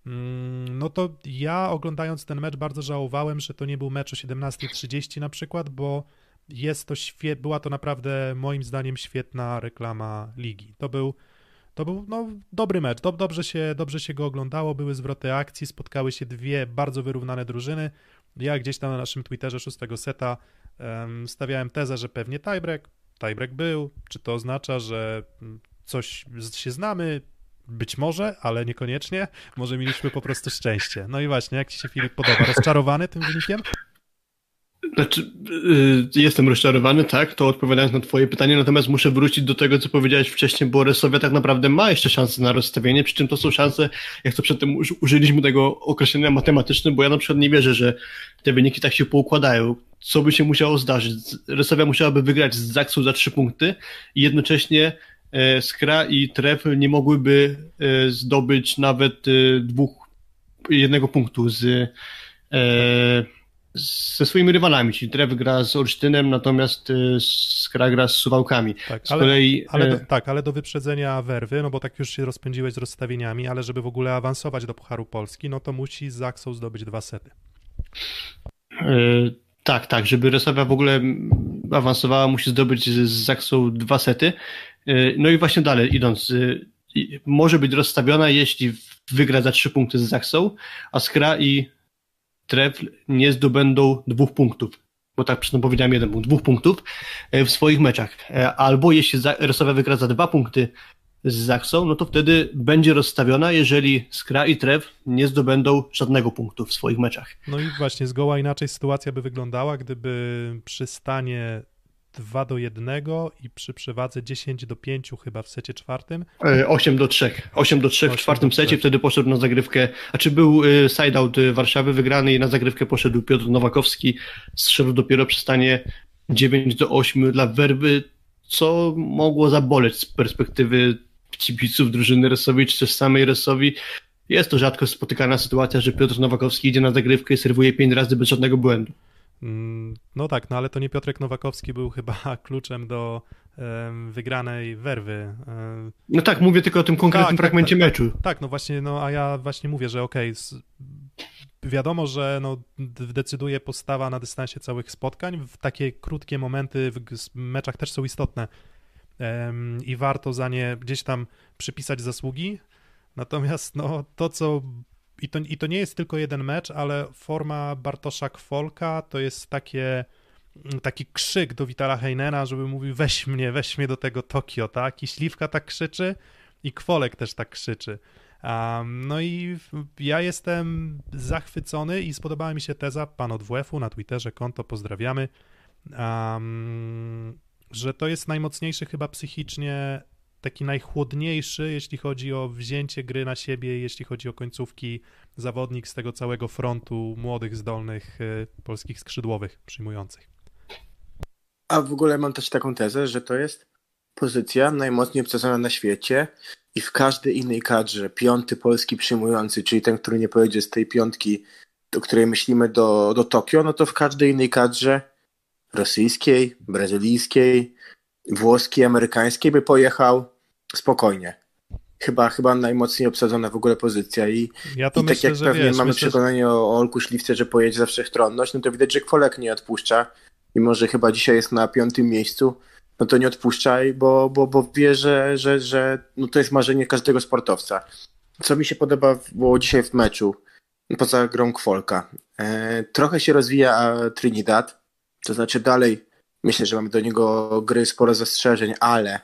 mm, no to ja oglądając ten mecz bardzo żałowałem, że to nie był mecz o 17.30 na przykład, bo jest to świe- była to naprawdę moim zdaniem świetna reklama ligi. To był to był no, dobry mecz, Dob dobrze, się, dobrze się go oglądało, były zwroty akcji, spotkały się dwie bardzo wyrównane drużyny. Ja gdzieś tam na naszym Twitterze szóstego seta um, stawiałem tezę, że pewnie tiebreak, tiebreak był. Czy to oznacza, że coś się znamy? Być może, ale niekoniecznie. Może mieliśmy po prostu szczęście. No i właśnie, jak Ci się Filip podoba? Rozczarowany tym wynikiem? Znaczy, yy, jestem rozczarowany, tak, to odpowiadając na twoje pytanie, natomiast muszę wrócić do tego, co powiedziałeś wcześniej, bo Resowia tak naprawdę ma jeszcze szanse na rozstawienie, przy czym to są szanse, jak to przedtem użyliśmy tego określenia matematyczne, bo ja na przykład nie wierzę, że te wyniki tak się poukładają. Co by się musiało zdarzyć? Resowia musiałaby wygrać z Zaksą za trzy punkty i jednocześnie e, Skra i Tref nie mogłyby e, zdobyć nawet e, dwóch, jednego punktu z e, ze swoimi rywalami, czyli Trev gra z Olsztynem, natomiast y, Skra gra z Suwałkami. Tak, z ale, kolei... ale do, e, tak, ale do wyprzedzenia Werwy, no bo tak już się rozpędziłeś z rozstawieniami, ale żeby w ogóle awansować do Pucharu Polski, no to musi z Zaksą zdobyć dwa sety. Yy, tak, tak, żeby Resowia w ogóle awansowała, musi zdobyć z Zaksą dwa sety. Yy, no i właśnie dalej idąc, yy, może być rozstawiona, jeśli wygra za trzy punkty z Zaksą, a Skra i Trefl nie zdobędą dwóch punktów, bo tak przynajmniej powiedziałem jeden punkt, dwóch punktów e, w swoich meczach. E, albo jeśli Rosowia wygra za dwa punkty z Zaksą, no to wtedy będzie rozstawiona, jeżeli Skra i Trev nie zdobędą żadnego punktu w swoich meczach. No i właśnie zgoła inaczej sytuacja by wyglądała, gdyby przy stanie 2 do 1 i przy przewadze 10 do 5 chyba w secie czwartym. 8 e, do 3. 8 do 3 w czwartym secie, wtedy poszedł na zagrywkę, a czy był e, side-out Warszawy wygrany i na zagrywkę poszedł Piotr Nowakowski, zszedł dopiero przy stanie 9 do 8 dla Werby, co mogło zaboleć z perspektywy kibiców drużyny Resowi, czy też samej Resowi. Jest to rzadko spotykana sytuacja, że Piotr Nowakowski idzie na zagrywkę i serwuje 5 razy bez żadnego błędu. Mm, no tak, no ale to nie Piotrek Nowakowski był chyba kluczem do wygranej werwy. No tak, mówię tylko o tym konkretnym tak, tak fragmencie tak, meczu. Tak, tak, no właśnie, no a ja właśnie mówię, że okej, okay, wiadomo, że no, decyduje postawa na dystansie całych spotkań. W takie krótkie momenty w meczach też są istotne i warto za nie gdzieś tam przypisać zasługi. Natomiast no, to, co i to, I to nie jest tylko jeden mecz, ale forma Bartosza Kwolka to jest takie mm, taki krzyk do Witala Heinena, żeby mówił weź mnie, weź mnie do tego Tokio, tak? I Śliwka tak krzyczy i Kwolek też tak krzyczy. Um, no i ja jestem zachwycony i spodobała mi się teza pan od WF-u na Twitterze, konto, pozdrawiamy, um, że to jest najmocniejszy chyba psychicznie taki najchłodniejszy, jeśli chodzi o wzięcie gry na siebie, jeśli chodzi o końcówki, zawodnik z tego całego frontu młodych, zdolnych y, polskich skrzydłowych przyjmujących. A w ogóle mam też taką tezę, że to jest pozycja najmocniej obsadzona na świecie i w każdej innej kadrze piąty polski przyjmujący, czyli ten, który nie pojedzie z tej piątki, do której myślimy do, do Tokio, no to w każdej innej kadrze rosyjskiej, brazylijskiej, włoskiej, amerykańskiej by pojechał spokojnie. Chyba, chyba najmocniej obsadzona w ogóle pozycja i, ja i tak myślę, jak pewnie wiesz, mamy myślę, przekonanie o, o Olku Śliwce, że pojedzie za wszechstronność, no to widać, że Kwolek nie odpuszcza, mimo że chyba dzisiaj jest na piątym miejscu, no to nie odpuszczaj, bo, bo, bo wie, że, że, że no to jest marzenie każdego sportowca. Co mi się podoba było dzisiaj w meczu, poza grą Kwolka, e, trochę się rozwija Trinidad, to znaczy dalej Myślę, że mamy do niego gry sporo zastrzeżeń, ale e,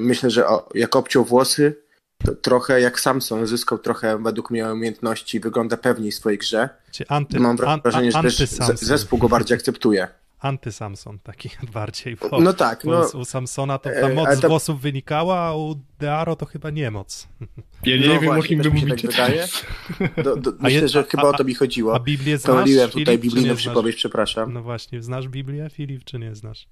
myślę, że o, jak obciął włosy, to trochę jak Samson zyskał trochę według mnie umiejętności, wygląda pewniej w swojej grze. Anty, Mam wrażenie, an, an, że zespół go bardziej akceptuje anty-Samson taki bardziej, bo, no tak, no, u Samsona to ta e, moc z włosów wynikała, a u Dearo to chyba nie moc. Ja nie no wiem, o kim wy mówicie. Tak wydaje. Do, do, myślę, że chyba a, o to mi chodziło. A Biblię znasz, Pomyliłem tutaj biblijną przypowieść, przepraszam. No właśnie, znasz Biblię, Filip, czy nie znasz?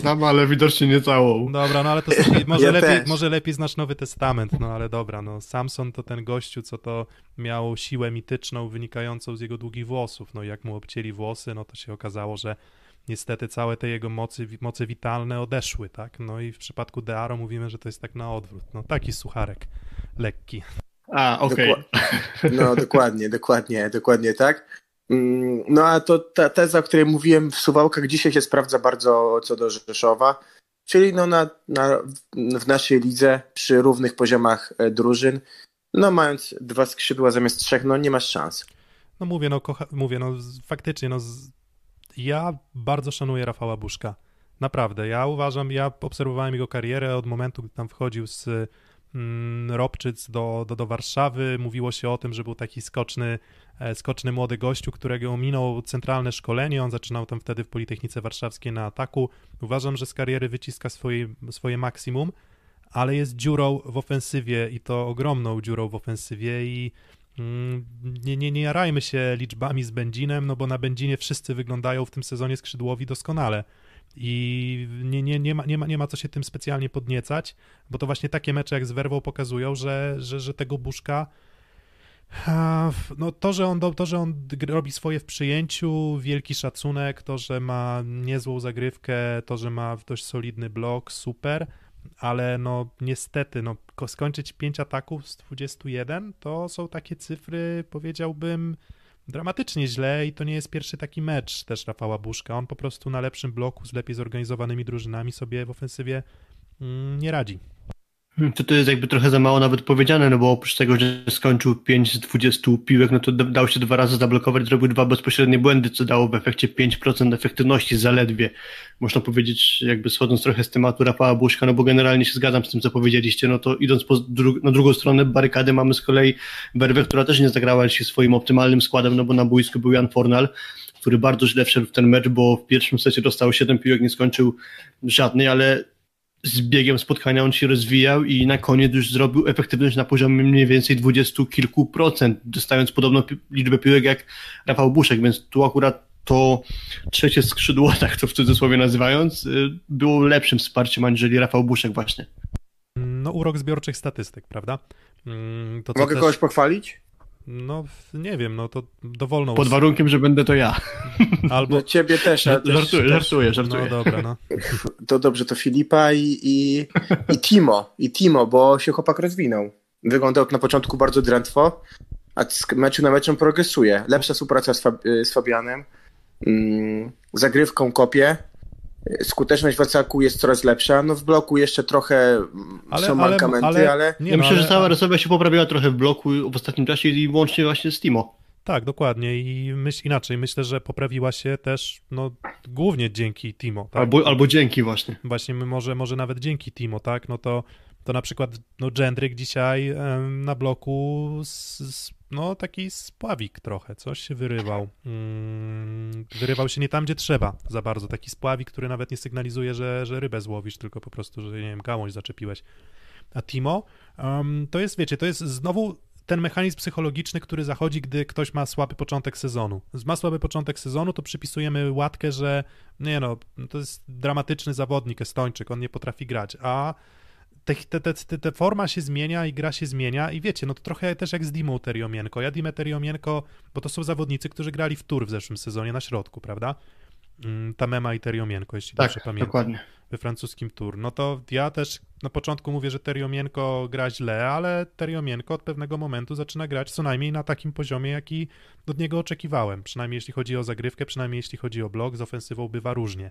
Znam, ale widocznie nie całą. Dobra, no ale to sobie, może, ja lepiej, może lepiej znasz Nowy Testament, no ale dobra, no Samson to ten gościu, co to miał siłę mityczną wynikającą z jego długich włosów, no jak mu obcięli włosy, no to się okazało, że niestety całe te jego mocy, moce witalne odeszły, tak? No i w przypadku Dearo mówimy, że to jest tak na odwrót. No taki sucharek lekki. A, okej. Okay. no dokładnie, dokładnie, dokładnie tak. Mm, no a to ta teza, o której mówiłem w Suwałkach dzisiaj się sprawdza bardzo co do Rzeszowa, czyli no na, na, w naszej lidze przy równych poziomach e, drużyn, no mając dwa skrzydła zamiast trzech, no nie masz szans. No mówię, no kocha, mówię, no faktycznie, no ja bardzo szanuję Rafała Buszka. Naprawdę, ja uważam, ja obserwowałem jego karierę od momentu, gdy tam wchodził z mm, Robczyc do, do, do Warszawy. Mówiło się o tym, że był taki skoczny, e, skoczny młody gościu, którego minął centralne szkolenie. On zaczynał tam wtedy w Politechnice Warszawskiej na ataku. Uważam, że z kariery wyciska swoje, swoje maksimum, ale jest dziurą w ofensywie i to ogromną dziurą w ofensywie i nie, nie, nie jarajmy się liczbami z Będzinem, no bo na Będzinie wszyscy wyglądają w tym sezonie skrzydłowi doskonale. I nie, nie, nie, ma, nie, ma, nie ma co się tym specjalnie podniecać, bo to właśnie takie mecze jak z Werwą pokazują, że, że, że tego Buszka no to, że on, to, że on robi swoje w przyjęciu, wielki szacunek, to, że ma niezłą zagrywkę, to, że ma dość solidny blok, super, ale no niestety, no skończyć 5 ataków z 21 to są takie cyfry, powiedziałbym, dramatycznie źle i to nie jest pierwszy taki mecz też Rafała Buszka. On po prostu na lepszym bloku z lepiej zorganizowanymi drużynami sobie w ofensywie mm, nie radzi. Hmm, To to jest jakby trochę za mało nawet powiedziane, no bo oprócz tego, że skończył 5 z 20 piłek, no to dał się dwa razy zablokować, zrobił dwa bezpośrednie błędy, co dało w efekcie 5% efektywności zaledwie. Można powiedzieć, jakby schodząc trochę z tematu Rafała Buszka, no bo generalnie się zgadzam z tym, co powiedzieliście, no to idąc dru- na drugą stronę barykady mamy z kolei Werwę, która też nie zagrała się swoim optymalnym składem, no bo na boisku był Jan Fornal, który bardzo źle wszedł w ten mecz, bo w pierwszym secie dostał 7 piłek, nie skończył żadnej, ale z biegiem spotkania on się rozwijał i na koniec już zrobił efektywność na poziomie mniej więcej dwudziestu kilku procent, dostając podobną pi- liczbę piłek jak Rafał Buszek, więc tu akurat to trzecie skrzydło, tak to w cudzysłowie nazywając, y, było lepszym wsparciem aniżeli Rafał Buszek właśnie. No, urok zbiorczych statystyk, prawda? Mm, To, Mogę też, kogoś pochwalić? No, nie wiem, no to dowolną. Pod warunkiem, że będę to ja. Albo. No ciebie też, ale też, Żartuję, też żartuję, żartuję. No dobra, no. to dobrze, to Filipa i, i, i Timo, i Timo, bo się chłopak rozwinął. Wyglądał na początku bardzo drętwo, a z meczu na meczu progresuje. Lepsza współpraca z, Fab- z Fabianem, mm, zagrywką kopie, skuteczność w ataku jest coraz lepsza, no w bloku jeszcze trochę Ale- są ale- mankamenty, ale- ale, Nie, ja myślę, ale- że cała Rosja się poprawiła trochę w bloku w ostatnim czasie i łącznie właśnie z Timo. Tak, dokładnie. I myśl inaczej. Myślę, że poprawiła się też, no, głównie dzięki Timo. Tak? Albo, albo dzięki właśnie. Właśnie może, może nawet dzięki Timo, tak? No to, to na przykład no Gendryk dzisiaj em, na bloku s, s, no taki spławik trochę, coś się wyrywał. Mm, wyrywał się nie tam, gdzie trzeba za bardzo. Taki spławik, który nawet nie sygnalizuje, że, że rybę złowisz, tylko po prostu, że nie wiem, gałąź zaczepiłeś. A Timo, em, to jest, wiecie, to jest znowu ten mechanizm psychologiczny, który zachodzi, gdy ktoś ma słaby początek sezonu. Ma słaby początek sezonu, to przypisujemy łatkę, że nie no, to jest dramatyczny zawodnik, Estończyk, on nie potrafi grać, a te, te, te, te, forma się zmienia i gra się zmienia i wiecie, no to trochę też jak z Dimą Teriomienko. Ja Dimę Teriomienko, bo to są zawodnicy, którzy grali w tur w zeszłym sezonie na środku, prawda? Mm, Tamema i Teriomienko, jeśli dobrze Tak, pamiętam dokładnie. We francuskim tour. No to ja też na początku mówię, że Teriomienko gra źle, ale Teriomienko od pewnego momentu zaczyna grać co najmniej na takim poziomie, jaki od niego oczekiwałem. Przynajmniej jeśli chodzi o zagrywkę, przynajmniej jeśli chodzi o blok, z ofensywą bywa różnie.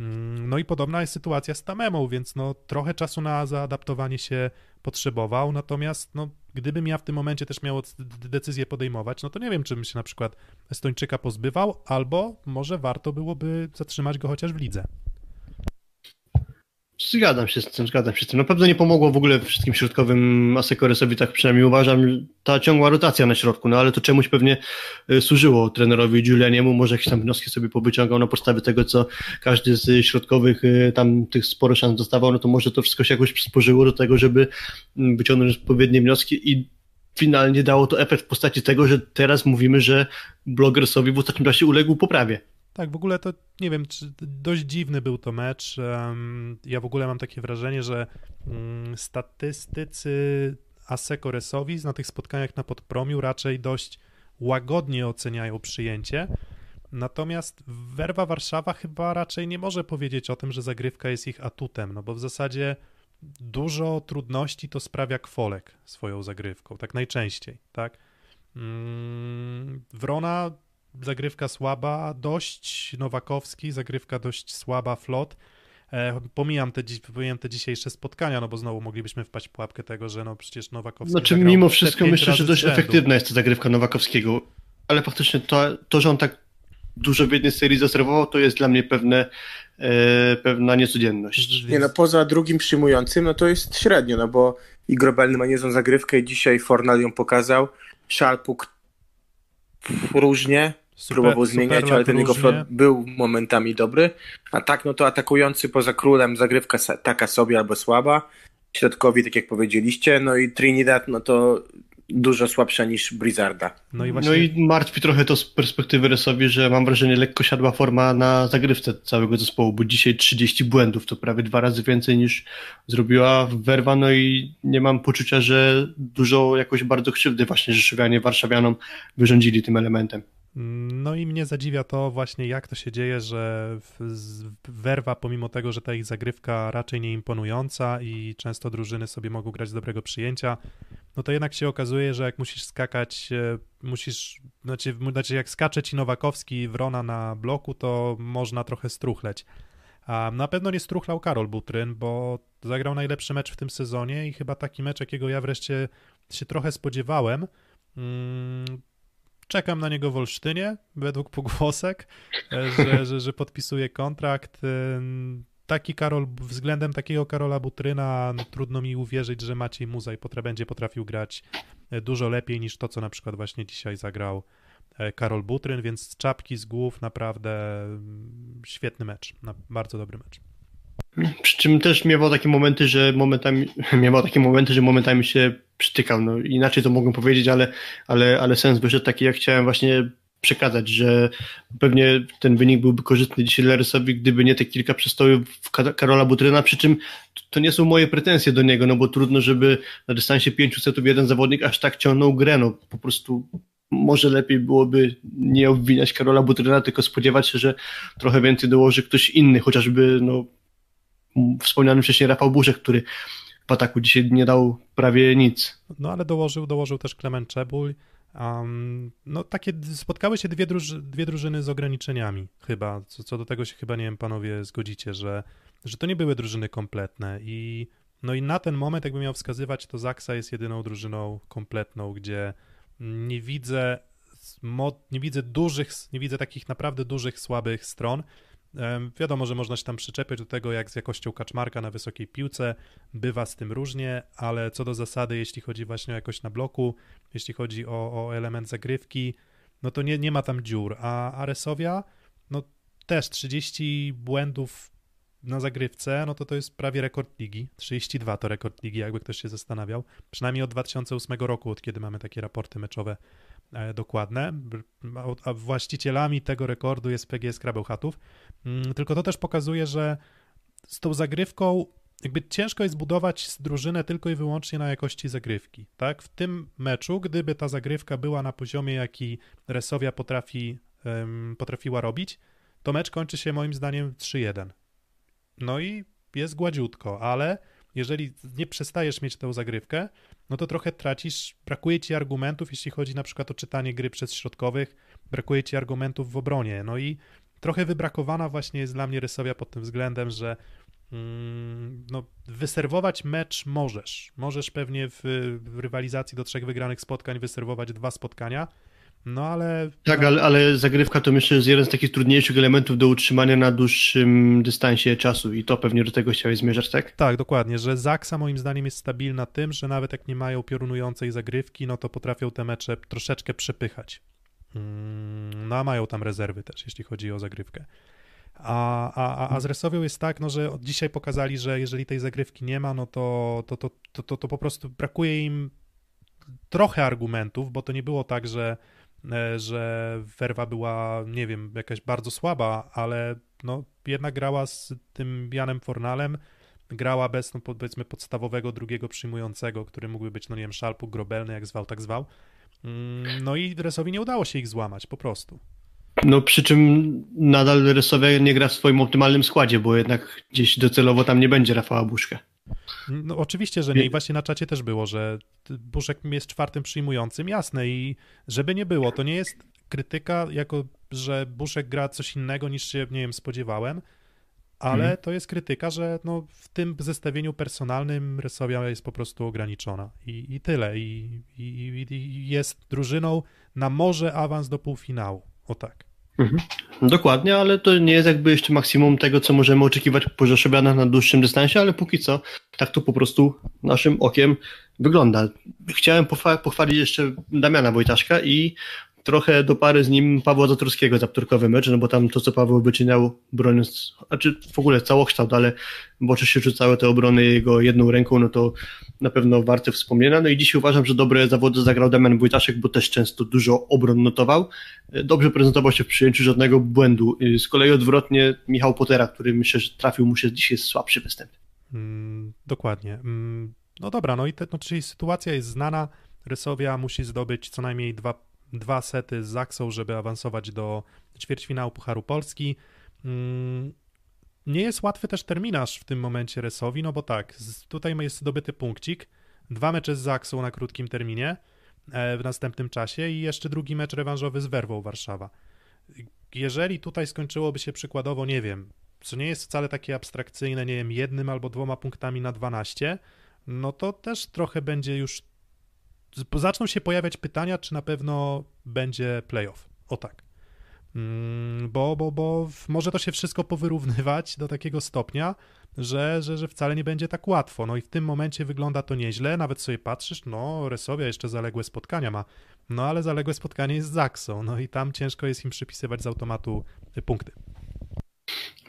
Mm, No i podobna jest sytuacja z Tamemą, więc no trochę czasu na zaadaptowanie się potrzebował, natomiast no gdybym ja w tym momencie też miał decyzję podejmować, no to nie wiem, czy bym się na przykład Estończyka pozbywał, albo może warto byłoby zatrzymać go chociaż w lidze. Zgadzam się z tym, zgadzam się z tym. Na pewno nie pomogło w ogóle wszystkim środkowym Asekoresowi, tak przynajmniej uważam, ta ciągła rotacja na środku, no ale to czemuś pewnie y, służyło trenerowi Giulianiemu, może jakieś tam wnioski sobie powyciągał na podstawie tego, co każdy z środkowych y, tam tych sporo szans dostawał, no to może to wszystko się jakoś przysporzyło do tego, żeby mm, wyciągnąć odpowiednie wnioski i finalnie dało to efekt w postaci tego, że teraz mówimy, że Blogersowi w ostatnim czasie uległ poprawie. Tak, w ogóle to nie wiem, czy dość dziwny był to mecz. Ja w ogóle mam takie wrażenie, że mm, statystycy Asekoresowi na tych spotkaniach na podpromiu raczej dość łagodnie oceniają przyjęcie. Natomiast Werwa Warszawa chyba raczej nie może powiedzieć o tym, że zagrywka jest ich atutem, no bo w zasadzie dużo trudności to sprawia Kwolek swoją zagrywką, tak najczęściej, tak? Mm, Wrona zagrywka słaba, dość Nowakowski, zagrywka dość słaba, flot. E, pomijam, te, pomijam te dzisiejsze spotkania, no bo znowu moglibyśmy wpaść w pułapkę tego, że no przecież Nowakowski Znaczy, mimo wszystko myślę, że dość efektywna jest ta zagrywka Nowakowskiego, ale faktycznie to, to że on tak dużo w jednej serii zaserwował, to jest dla mnie pewne, e, pewna niecodzienność. Nie no, poza drugim przyjmującym, no to jest średnio, no bo i Grobelny ma niezłą zagrywkę i dzisiaj Fornal ją pokazał. Szalpuk różnie, Super- próbował zmieniać, ale ten jego flot był momentami dobry. A tak, no to atakujący poza królem zagrywka taka sobie albo słaba. Środkowi, tak jak powiedzieliście, no i Trinidad, no to dużo słabsza niż Blizzarda. No i właśnie No i martwi trochę to z perspektywy Resowi, że mam wrażenie lekko siadła forma na zagrywce całego zespołu, bo dzisiaj 30 błędów to prawie dwa razy więcej niż zrobiła Werwa, no i nie mam poczucia, że dużo jakoś bardzo krzywdy właśnie Rzeszowianie Warszawianom wyrządzili tym elementem. No i mnie zadziwia to właśnie, jak to się dzieje, że Werwa, pomimo tego, że ta ich zagrywka raczej nie imponująca i często drużyny sobie mogą grać z dobrego przyjęcia, no to jednak się okazuje, że jak musisz skakać, e, musisz, znaczy, znaczy jak skacze ci Nowakowski i Wrona na bloku, to można trochę struchleć. A na pewno nie struchlał Karol Butryn, bo zagrał najlepszy mecz w tym sezonie i chyba taki mecz, jakiego ja wreszcie się trochę spodziewałem. Czekam na niego w Olsztynie, według pogłosek, e, że, że, że podpisuje kontrakt. E, taki Karol, względem takiego Karola Butryna, no, trudno mi uwierzyć, że Maciej Muzaj potra, będzie potrafił grać e, dużo lepiej niż to, co na przykład właśnie dzisiaj zagrał Karol Butryn, więc z czapki z głów naprawdę mm, świetny mecz, bardzo dobry mecz. Przy czym też miewał takie momenty, że momentami, miewał takie momenty, że momentami się przytykał. No, inaczej to mogę powiedzieć, ale, ale, ale sens wyszedł taki, jak chciałem właśnie przekazać, że pewnie ten wynik byłby korzystny dzisiaj dla Rysowi, gdyby nie te kilka przystojów Karola Butryna, przy czym to nie są moje pretensje do niego, no bo trudno, żeby na dystansie 500 setów jeden zawodnik aż tak ciągnął grę, no po prostu może lepiej byłoby nie obwiniać Karola Butryna, tylko spodziewać się, że trochę więcej dołoży ktoś inny, chociażby no, wspomniany wcześniej Rafał Burzek, który w ataku dzisiaj nie dał prawie nic. No ale dołożył, dołożył też Klement Czebul. Um, no takie spotkały się dwie, druży, dwie drużyny z ograniczeniami chyba, co, co do tego się chyba, nie wiem, panowie zgodzicie, że, że to nie były drużyny kompletne i no i na ten moment, jakby miał wskazywać, to Zaksa jest jedyną drużyną kompletną, gdzie nie widzę nie widzę dużych, nie widzę takich naprawdę dużych, słabych stron. Wiadomo, że można się tam przyczepiać do tego, jak z jakością kaczmarka na wysokiej piłce, bywa z tym różnie, ale co do zasady, jeśli chodzi właśnie o jakość na bloku, jeśli chodzi o, o element zagrywki, no to nie, nie ma tam dziur, a Aresowia, no też 30 błędów na zagrywce, no to to jest prawie rekord ligi. 32 to rekord ligi, jakby ktoś się zastanawiał. Przynajmniej od 2008 roku, od kiedy mamy takie raporty meczowe dokładne. A właścicielami tego rekordu jest PGS Krabełchatów. Mm, tylko to też pokazuje, że z tą zagrywką jakby ciężko jest budować drużynę tylko i wyłącznie na jakości zagrywki, tak? W tym meczu, gdyby ta zagrywka była na poziomie, jaki Resowia potrafi, potrafiła robić, to mecz kończy się moim zdaniem 3-1. No i jest gładziutko, ale jeżeli nie przestajesz mieć tę zagrywkę, no to trochę tracisz, brakuje ci argumentów, jeśli chodzi na przykład o czytanie gry przez środkowych, brakuje ci argumentów w obronie. No i trochę wybrakowana właśnie jest dla mnie Rysowia pod tym względem, że mm, no, wyserwować mecz możesz. Możesz pewnie w, w rywalizacji do trzech wygranych spotkań wyserwować dwa spotkania, no ale. Tak, ale, ale zagrywka to myślę, jest jeden z takich trudniejszych elementów do utrzymania na dłuższym dystansie czasu i to pewnie do tego chciałeś zmierzać, tak? Tak, dokładnie, że Zaksa moim zdaniem jest stabilna tym, że nawet jak nie mają piorunującej zagrywki, no to potrafią te mecze troszeczkę przepychać. Mm, no a mają tam rezerwy też, jeśli chodzi o zagrywkę. A, a, a z Resowią jest tak, no, że dzisiaj pokazali, że jeżeli tej zagrywki nie ma, no to, to, to, to, to, po prostu brakuje im trochę argumentów, bo to nie było tak, że że werwa była, nie wiem, jakaś bardzo słaba, ale no, jednak grała z tym Janem Fornalem, grała bez, no, powiedzmy, podstawowego drugiego przyjmującego, który mógłby być, no nie wiem, Szalpuk, Grobelny, jak zwał, tak zwał. Mm, no i Resowi nie udało się ich złamać, po prostu. No przy czym nadal Resowia nie gra w swoim optymalnym składzie, bo jednak gdzieś docelowo tam nie będzie Rafała Buszka. No oczywiście, że nie. I właśnie na czacie też było, że Buszek jest czwartym przyjmującym, jasne. I żeby nie było, to nie jest krytyka, jako że Buszek gra coś innego niż się, nie wiem, spodziewałem, ale hmm. to jest krytyka, że no, w tym zestawieniu personalnym Rysowia jest po prostu ograniczona. I, i tyle. I, i, I jest drużyną na może awans do półfinału. O tak. Mhm. Dokładnie, ale to nie jest jakby jeszcze maksimum tego, co możemy oczekiwać po Rzeszowianach na dłuższym dystansie, ale póki co tak to po prostu naszym okiem wygląda. Chciałem pochwalić jeszcze Damiana Wojtaszka i trochę do pary z nim Pawła Zatorskiego za wtorkowy mecz, no bo tam to, co Paweł wyczyniał broniąc, znaczy w ogóle całokształt, ale bo się rzucały te obrony jego jedną ręką, no to na pewno warte wspomnienia. No i dzisiaj uważam, że dobre zawody zagrał Damian Wojtaszek, bo też często dużo obron notował. Dobrze prezentował się w przyjęciu, żadnego błędu. Z kolei odwrotnie Michał Potera, który myślę, że trafił mu się dzisiaj słabszy występ. Mm, dokładnie. Mm, no dobra, no i te, no, czyli sytuacja jest znana. Rysowia musi zdobyć co najmniej dwa dwa sety z Zaksą, żeby awansować do ćwierćfinału Pucharu Polski. Mm, nie jest łatwy też terminarz w tym momencie Resowi, no bo tak, tutaj jest zdobyty punkcik, dwa mecze z Zaksą na krótkim terminie e, w następnym czasie i jeszcze drugi mecz rewanżowy z Werwą Warszawa. Jeżeli tutaj skończyłoby się przykładowo, nie wiem, co nie jest wcale takie abstrakcyjne, nie wiem, jednym albo dwoma punktami na 12, no to też trochę będzie już. Zaczną się pojawiać pytania, czy na pewno będzie playoff. O tak. Mm, bo, bo, bo może to się wszystko powyrównywać do takiego stopnia, że, że, że wcale nie będzie tak łatwo. No i w tym momencie wygląda to nieźle, nawet sobie patrzysz, no Resowia jeszcze zaległe spotkania ma, no ale zaległe spotkanie jest z Zaksą, no i tam ciężko jest im przypisywać z automatu punkty.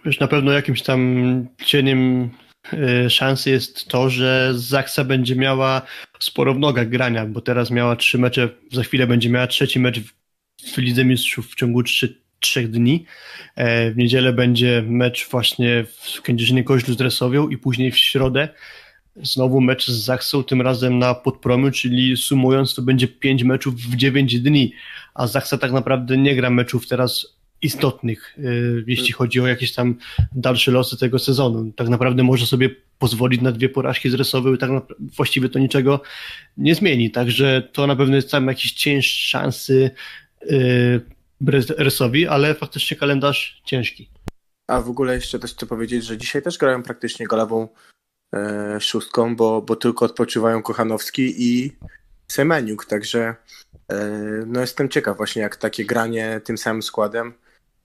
Wiesz, na pewno jakimś tam cieniem y, szansy jest to, że Zaksa będzie miała sporo w nogach grania, bo teraz miała trzy mecze, za chwilę będzie miała trzeci mecz w Lidze Mistrzów w ciągu trzy, trzech dni. E, w niedzielę będzie mecz właśnie w Kędzierzynie Koźlu z Resowią i później w środę znowu mecz z Zaksą, tym razem na Podpromiu, czyli sumując to będzie pięć meczów w dziewięć dni, a Zaksa tak naprawdę nie gra meczów teraz istotnych, e, jeśli chodzi o jakieś tam dalsze losy tego sezonu. Tak naprawdę może sobie pozwolić na dwie porażki z Resowią i tak właściwie to niczego nie zmieni, także to na pewno jest tam jakiś cień szansy yy, Rysowi, ale faktycznie kalendarz ciężki. A w ogóle jeszcze też chcę powiedzieć, że dzisiaj też grają praktycznie galową e, szóstką, bo, bo tylko odpoczywają Kochanowski i Semeniuk, także e, no jestem ciekaw właśnie jak takie granie tym samym składem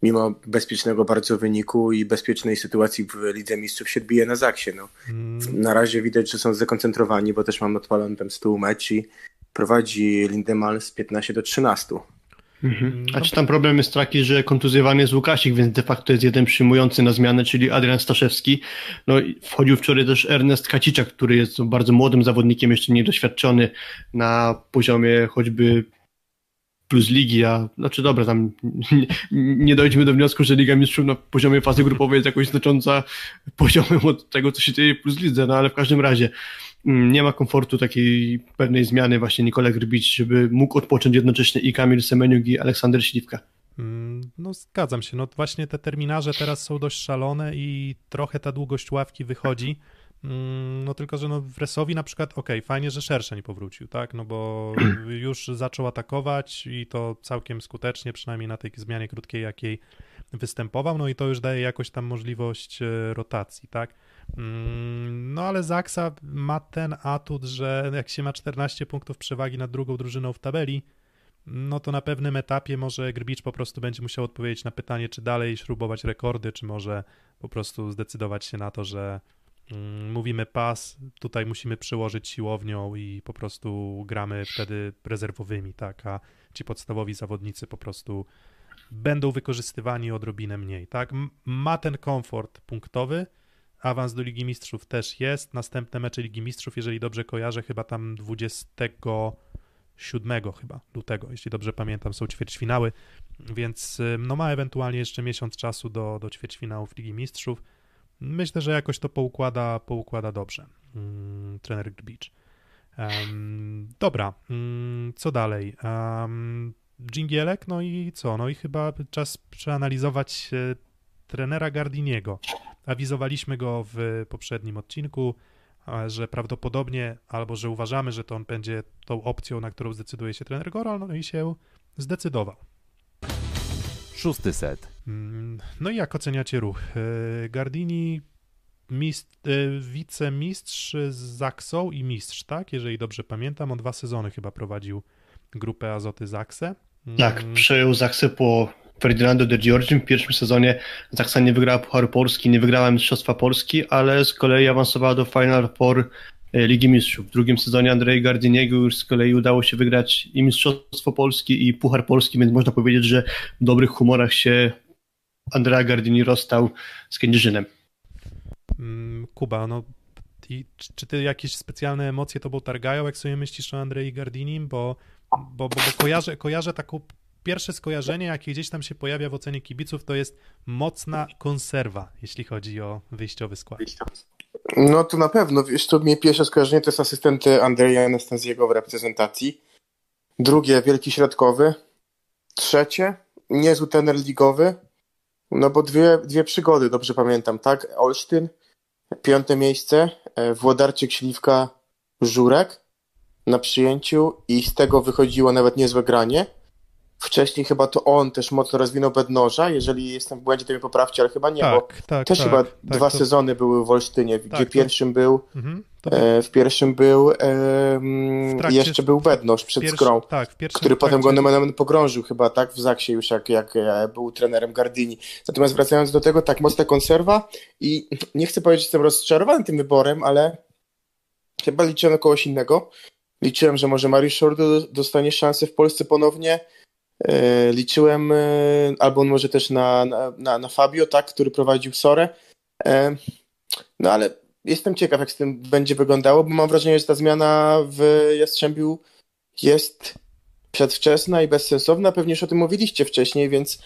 mimo bezpiecznego bardzo wyniku i bezpiecznej sytuacji w Lidze Mistrzów się odbije na Zaksie. No. Mm. Na razie widać, że są zdekoncentrowani, bo też mam odpalony tam z tyłu mecz i prowadzi Lindemann z 15 do 13. Mhm. Mm, A czy tam problem jest taki, że kontuzjowany jest Łukasik, więc de facto jest jeden przyjmujący na zmianę, czyli Adrian Staszewski. No wchodził wczoraj też Ernest Kaciczak, który jest bardzo młodym zawodnikiem, jeszcze niedoświadczony na poziomie choćby plus ligi, a znaczy dobra, tam nie, nie dojdźmy do wniosku, że Liga Mistrzów na poziomie fazy grupowej jest jakoś znacząca poziomem od tego, co się dzieje plus lidze, no ale w każdym razie Mm, nie ma komfortu takiej pewnej zmiany właśnie Nikolaj Grbić, żeby mógł odpocząć jednocześnie i Kamil Semeniuk i Aleksander Śliwka. Mm, no zgadzam się, no właśnie te terminarze teraz są dość szalone i trochę ta długość ławki wychodzi, no tylko, że no w Resowi na przykład, okej, okay, fajnie, że Szersze nie powrócił, tak, no bo już zaczął atakować i to całkiem skutecznie, przynajmniej na tej zmianie krótkiej, jakiej występował, no i to już daje jakoś tam możliwość e, rotacji, tak. Mm, no ale Zaksa ma ten atut, że jak się ma 14 punktów przewagi nad drugą drużyną w tabeli, no to na pewnym etapie może Grbicz po prostu będzie musiał odpowiedzieć na pytanie, czy dalej śrubować rekordy, czy może po prostu zdecydować się na to, że mm, mówimy pas, tutaj musimy przyłożyć siłownią i po prostu gramy wtedy rezerwowymi, tak, a ci podstawowi zawodnicy po prostu będą wykorzystywani odrobinę mniej, tak. Ma ten komfort punktowy, Awans do Ligi Mistrzów też jest. Następne mecze Ligi Mistrzów, jeżeli dobrze kojarzę, chyba tam 27 chyba lutego, jeśli dobrze pamiętam, są ćwierćfinały, więc no ma ewentualnie jeszcze miesiąc czasu do, do ćwierćfinałów Ligi Mistrzów. Myślę, że jakoś to poukłada, poukłada dobrze hmm, trener Beach. Um, dobra, um, co dalej? Um, Dżingielek, no i co? No i chyba czas przeanalizować e, trenera Gardiniego. Awizowaliśmy go w poprzednim odcinku, że prawdopodobnie albo że uważamy, że to on będzie tą opcją, na którą zdecyduje się trener Goral, no i się zdecydował. Szósty set. Mm, no i jak oceniacie ruch? E, Gardini mistrz, e, wicemistrz z Zaksą i mistrz, tak? Jeżeli dobrze pamiętam, on dwa sezony chyba prowadził grupę Azoty Zaksę. Tak, mm. przejął Zaksę po Ferdinando de Giorgim. W pierwszym sezonie Zaksa nie wygrała Pucharu Polski, nie wygrała Mistrzostwa Polski, ale z kolei awansowała do Final Four e, Ligi Mistrzów. W drugim sezonie Andrzej Gardiniego już z kolei udało się wygrać i Mistrzostwo Polski i Puchar Polski, więc można powiedzieć, że w dobrych humorach się Andrea Gardini rozstał z Kędzierzynem. Mm, Kuba, no i czy ty jakieś specjalne emocje tobą targają, jak sobie myślisz o Andrei Gardinim, bo, bo, bo, bo kojarzę, kojarzę taką pierwsze skojarzenie, jakie gdzieś tam się pojawia w ocenie kibiców, to jest mocna konserwa, jeśli chodzi o wyjściowy skład. No to na pewno. Wiesz, to mnie pierwsze skojarzenie to jest asystent Andrzeja Anastaziego w reprezentacji. Drugie, wielki środkowy. Trzecie, niezły tener ligowy. No bo dwie, dwie przygody, dobrze pamiętam, tak? Olsztyn, piąte miejsce, e, Włodarczyk, Śliwka, Żurek na przyjęciu i z tego wychodziło nawet niezłe granie. Wcześniej chyba to on też mocno rozwinął bednoża, jeżeli jestem w błędzie, to mnie poprawcie, ale chyba nie, tak, bo tak, też tak, chyba tak, dwa to- sezony były w Olsztynie, gdzie Tak, to- pierwszym był, Mhm, e, w pierwszym był, e, trakcie- jeszcze był bednoż przed pierwszy- skrą. Tak, który potem go trakcie- nomen omen pogrążył chyba, tak, w Zaksie już jak, jak e, był trenerem Gardini. Natomiast wracając do tego, tak, mocna konserwa i nie chcę powiedzieć, że jestem rozczarowany tym wyborem, ale chyba liczyłem na kogoś innego. Liczyłem, że może Mariusz Szordo dostanie szansę w Polsce ponownie. E, Liczyłem, e, albo może też na, na, na, Fabio, tak, który prowadził Sorę. E, No ale jestem ciekaw, jak z tym będzie wyglądało, bo mam wrażenie, że ta zmiana w Jastrzębiu jest przedwczesna i bezsensowna. Pewnie już o tym mówiliście wcześniej, więc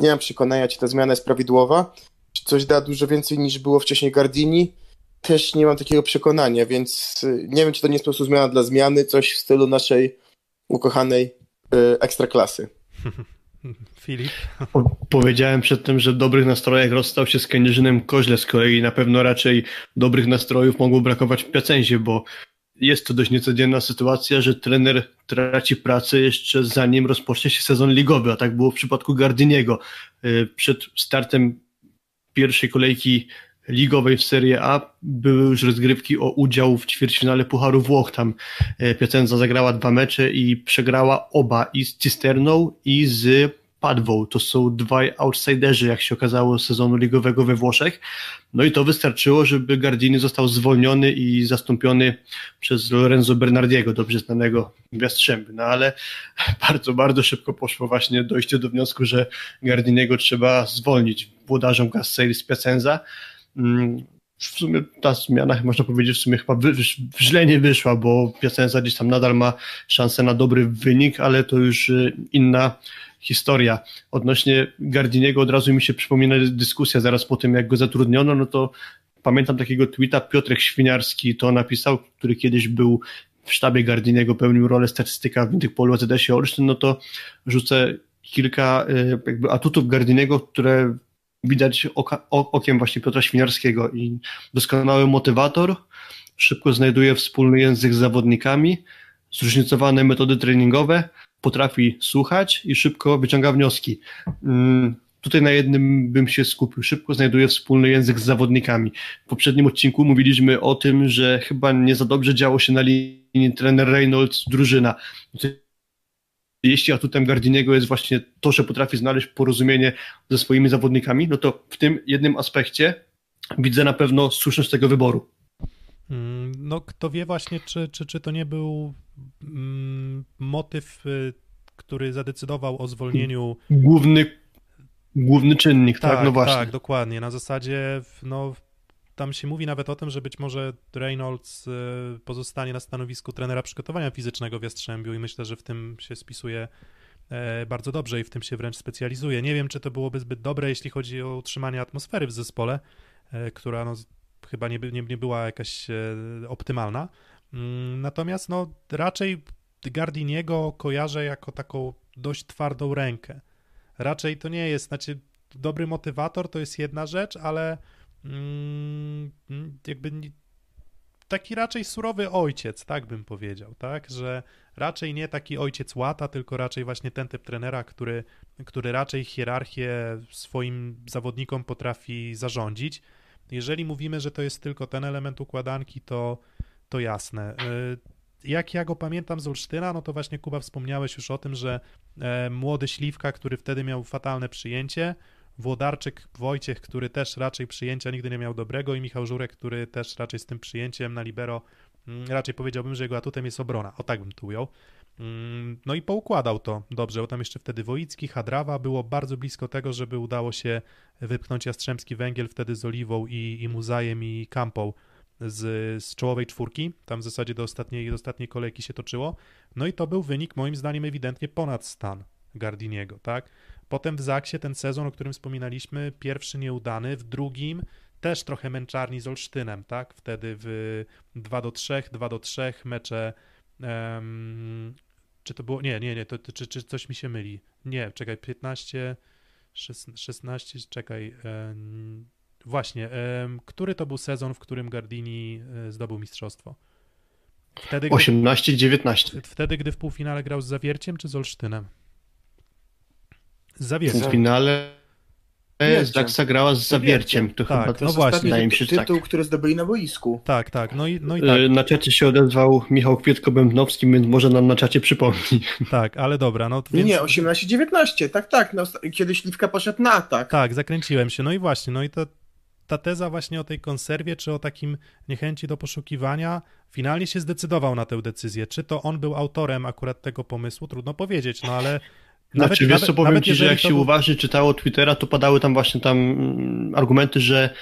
nie mam przekonania, czy ta zmiana jest prawidłowa. Czy coś da dużo więcej niż było wcześniej Gardini? Też nie mam takiego przekonania, więc nie wiem, czy to nie jest po prostu zmiana dla zmiany, coś w stylu naszej ukochanej ekstraklasy. Filip. Po- Powiedziałem przedtem, że w dobrych nastrojach rozstał się z Kędzierzynem Koźle z kolei. Na pewno raczej dobrych nastrojów mogło brakować w Piacenzie, bo jest to dość niecodzienna sytuacja, że trener traci pracę jeszcze zanim rozpocznie się sezon ligowy, a tak było w przypadku Gardiniego. Y, Przed startem pierwszej kolejki ligowej w Serie A były już rozgrywki o udział w ćwierćfinale Pucharu Włoch. Tam e, Piacenza zagrała dwa mecze i przegrała oba i z Cisterną i z Padwą. To są dwaj outsiderzy, jak się okazało, sezonu ligowego we Włoszech. No i to wystarczyło, żeby Gardini został zwolniony i zastąpiony przez Lorenzo Bernardiego, dobrze znanego w Jastrzębiu. No ale bardzo, bardzo szybko poszło właśnie dojście do wniosku, że Gardiniego trzeba zwolnić włodarzom z Piacenza. Mm, W sumie ta zmiana, można powiedzieć, w sumie chyba wy, źle nie wyszła, bo Piacenza gdzieś tam nadal ma szansę na dobry wynik, ale to już y, inna historia. Odnośnie Gardiniego od razu mi się przypomina dyskusja zaraz po tym, jak go zatrudniono, no to pamiętam takiego tweeta Piotrek Świniarski to napisał, który kiedyś był w sztabie Gardiniego, pełnił rolę statystyka w Interpolu AZS-ie Olsztyn, no to rzucę kilka y, jakby atutów Gardiniego, które widać oka, okiem właśnie Piotra Świniarskiego i doskonały motywator, szybko znajduje wspólny język z zawodnikami, zróżnicowane metody treningowe, potrafi słuchać i szybko wyciąga wnioski. Mm, Tutaj na jednym bym się skupił. Szybko znajduje wspólny język z zawodnikami. W poprzednim odcinku mówiliśmy o tym, że chyba nie za dobrze działo się na linii trener Reynolds drużyna. Jeśli atutem Gardiniego jest właśnie to, że potrafi znaleźć porozumienie ze swoimi zawodnikami, no to w tym jednym aspekcie widzę na pewno słuszność tego wyboru. Mm, No, kto wie właśnie, czy, czy, czy to nie był mm, motyw, y, który zadecydował o zwolnieniu. Główny, główny czynnik, tak, Tak, no właśnie. tak, dokładnie. Na zasadzie, no, tam się mówi nawet o tym, że być może Reynolds y, pozostanie na stanowisku trenera przygotowania fizycznego w Jastrzębiu i myślę, że w tym się spisuje e, bardzo dobrze i w tym się wręcz specjalizuje. Nie wiem, czy to byłoby zbyt dobre, jeśli chodzi o utrzymanie atmosfery w zespole, e, która no, chyba nie, nie, nie była jakaś e, optymalna. Mm, Natomiast no, raczej Gardiniego kojarzę jako taką dość twardą rękę. Raczej to nie jest, znaczy dobry motywator to jest jedna rzecz, ale jakby nie, taki raczej surowy ojciec, tak bym powiedział, tak, że raczej nie taki ojciec łata, tylko raczej właśnie ten typ trenera, który, który raczej hierarchię swoim zawodnikom potrafi zarządzić. Jeżeli mówimy, że to jest tylko ten element układanki, to, to jasne. Y, Jak ja go pamiętam z Olsztyna, no to właśnie Kuba wspomniałeś już o tym, że e, młody Śliwka, który wtedy miał fatalne przyjęcie, Włodarczyk Wojciech, który też raczej przyjęcia nigdy nie miał dobrego i Michał Żurek, który też raczej z tym przyjęciem na libero, mm, raczej powiedziałbym, że jego atutem jest obrona, o tak bym tu ujął. Mm, No i poukładał to dobrze, bo tam jeszcze wtedy Wojicki, Hadrawa, było bardzo blisko tego, żeby udało się wypchnąć Jastrzębski Węgiel wtedy z Oliwą i, i Muzajem i Kampą z, z czołowej czwórki, tam w zasadzie do ostatniej, do ostatniej kolejki się toczyło, no i to był wynik moim zdaniem ewidentnie ponad stan Gardiniego, tak? Potem w Zaksie ten sezon, o którym wspominaliśmy, pierwszy nieudany, w drugim też trochę męczarni z Olsztynem, tak? Wtedy w 2 do 3, 2 do 3 mecze. em, czy to było? Nie, nie, nie, to, to, czy, czy coś mi się myli? Nie, czekaj, 15, 16, 16 czekaj. em, właśnie, em, który to był sezon, w którym Gardini e, zdobył mistrzostwo? Wtedy, gdy, 18-19. wtedy, gdy w półfinale grał z Zawierciem czy z Olsztynem? Z Zawierciem. W finale. Zaksa grała z Zawierciem. To Tak, chyba no To właśnie. Wydaje mi się, że tytuł, tak. który zdobyli na boisku. Tak, tak. No i, no i tak, E, Na czacie się odezwał Michał Kwietko-Bębnowski, więc może nam na czacie przypomni. tak, ale dobra, no Nie, więc... nie, 18-19, tak, tak. No, kiedy Śliwka poszedł na atak. Tak, zakręciłem się. No i właśnie, no i to, ta teza właśnie o tej konserwie, czy o takim niechęci do poszukiwania, finalnie się zdecydował na tę decyzję. Czy to on był autorem akurat tego pomysłu, trudno powiedzieć, no ale... Znaczy, wiesz co, powiem ci, że jak się był- uważnie czytało Twittera, to padały tam właśnie tam mm, argumenty, że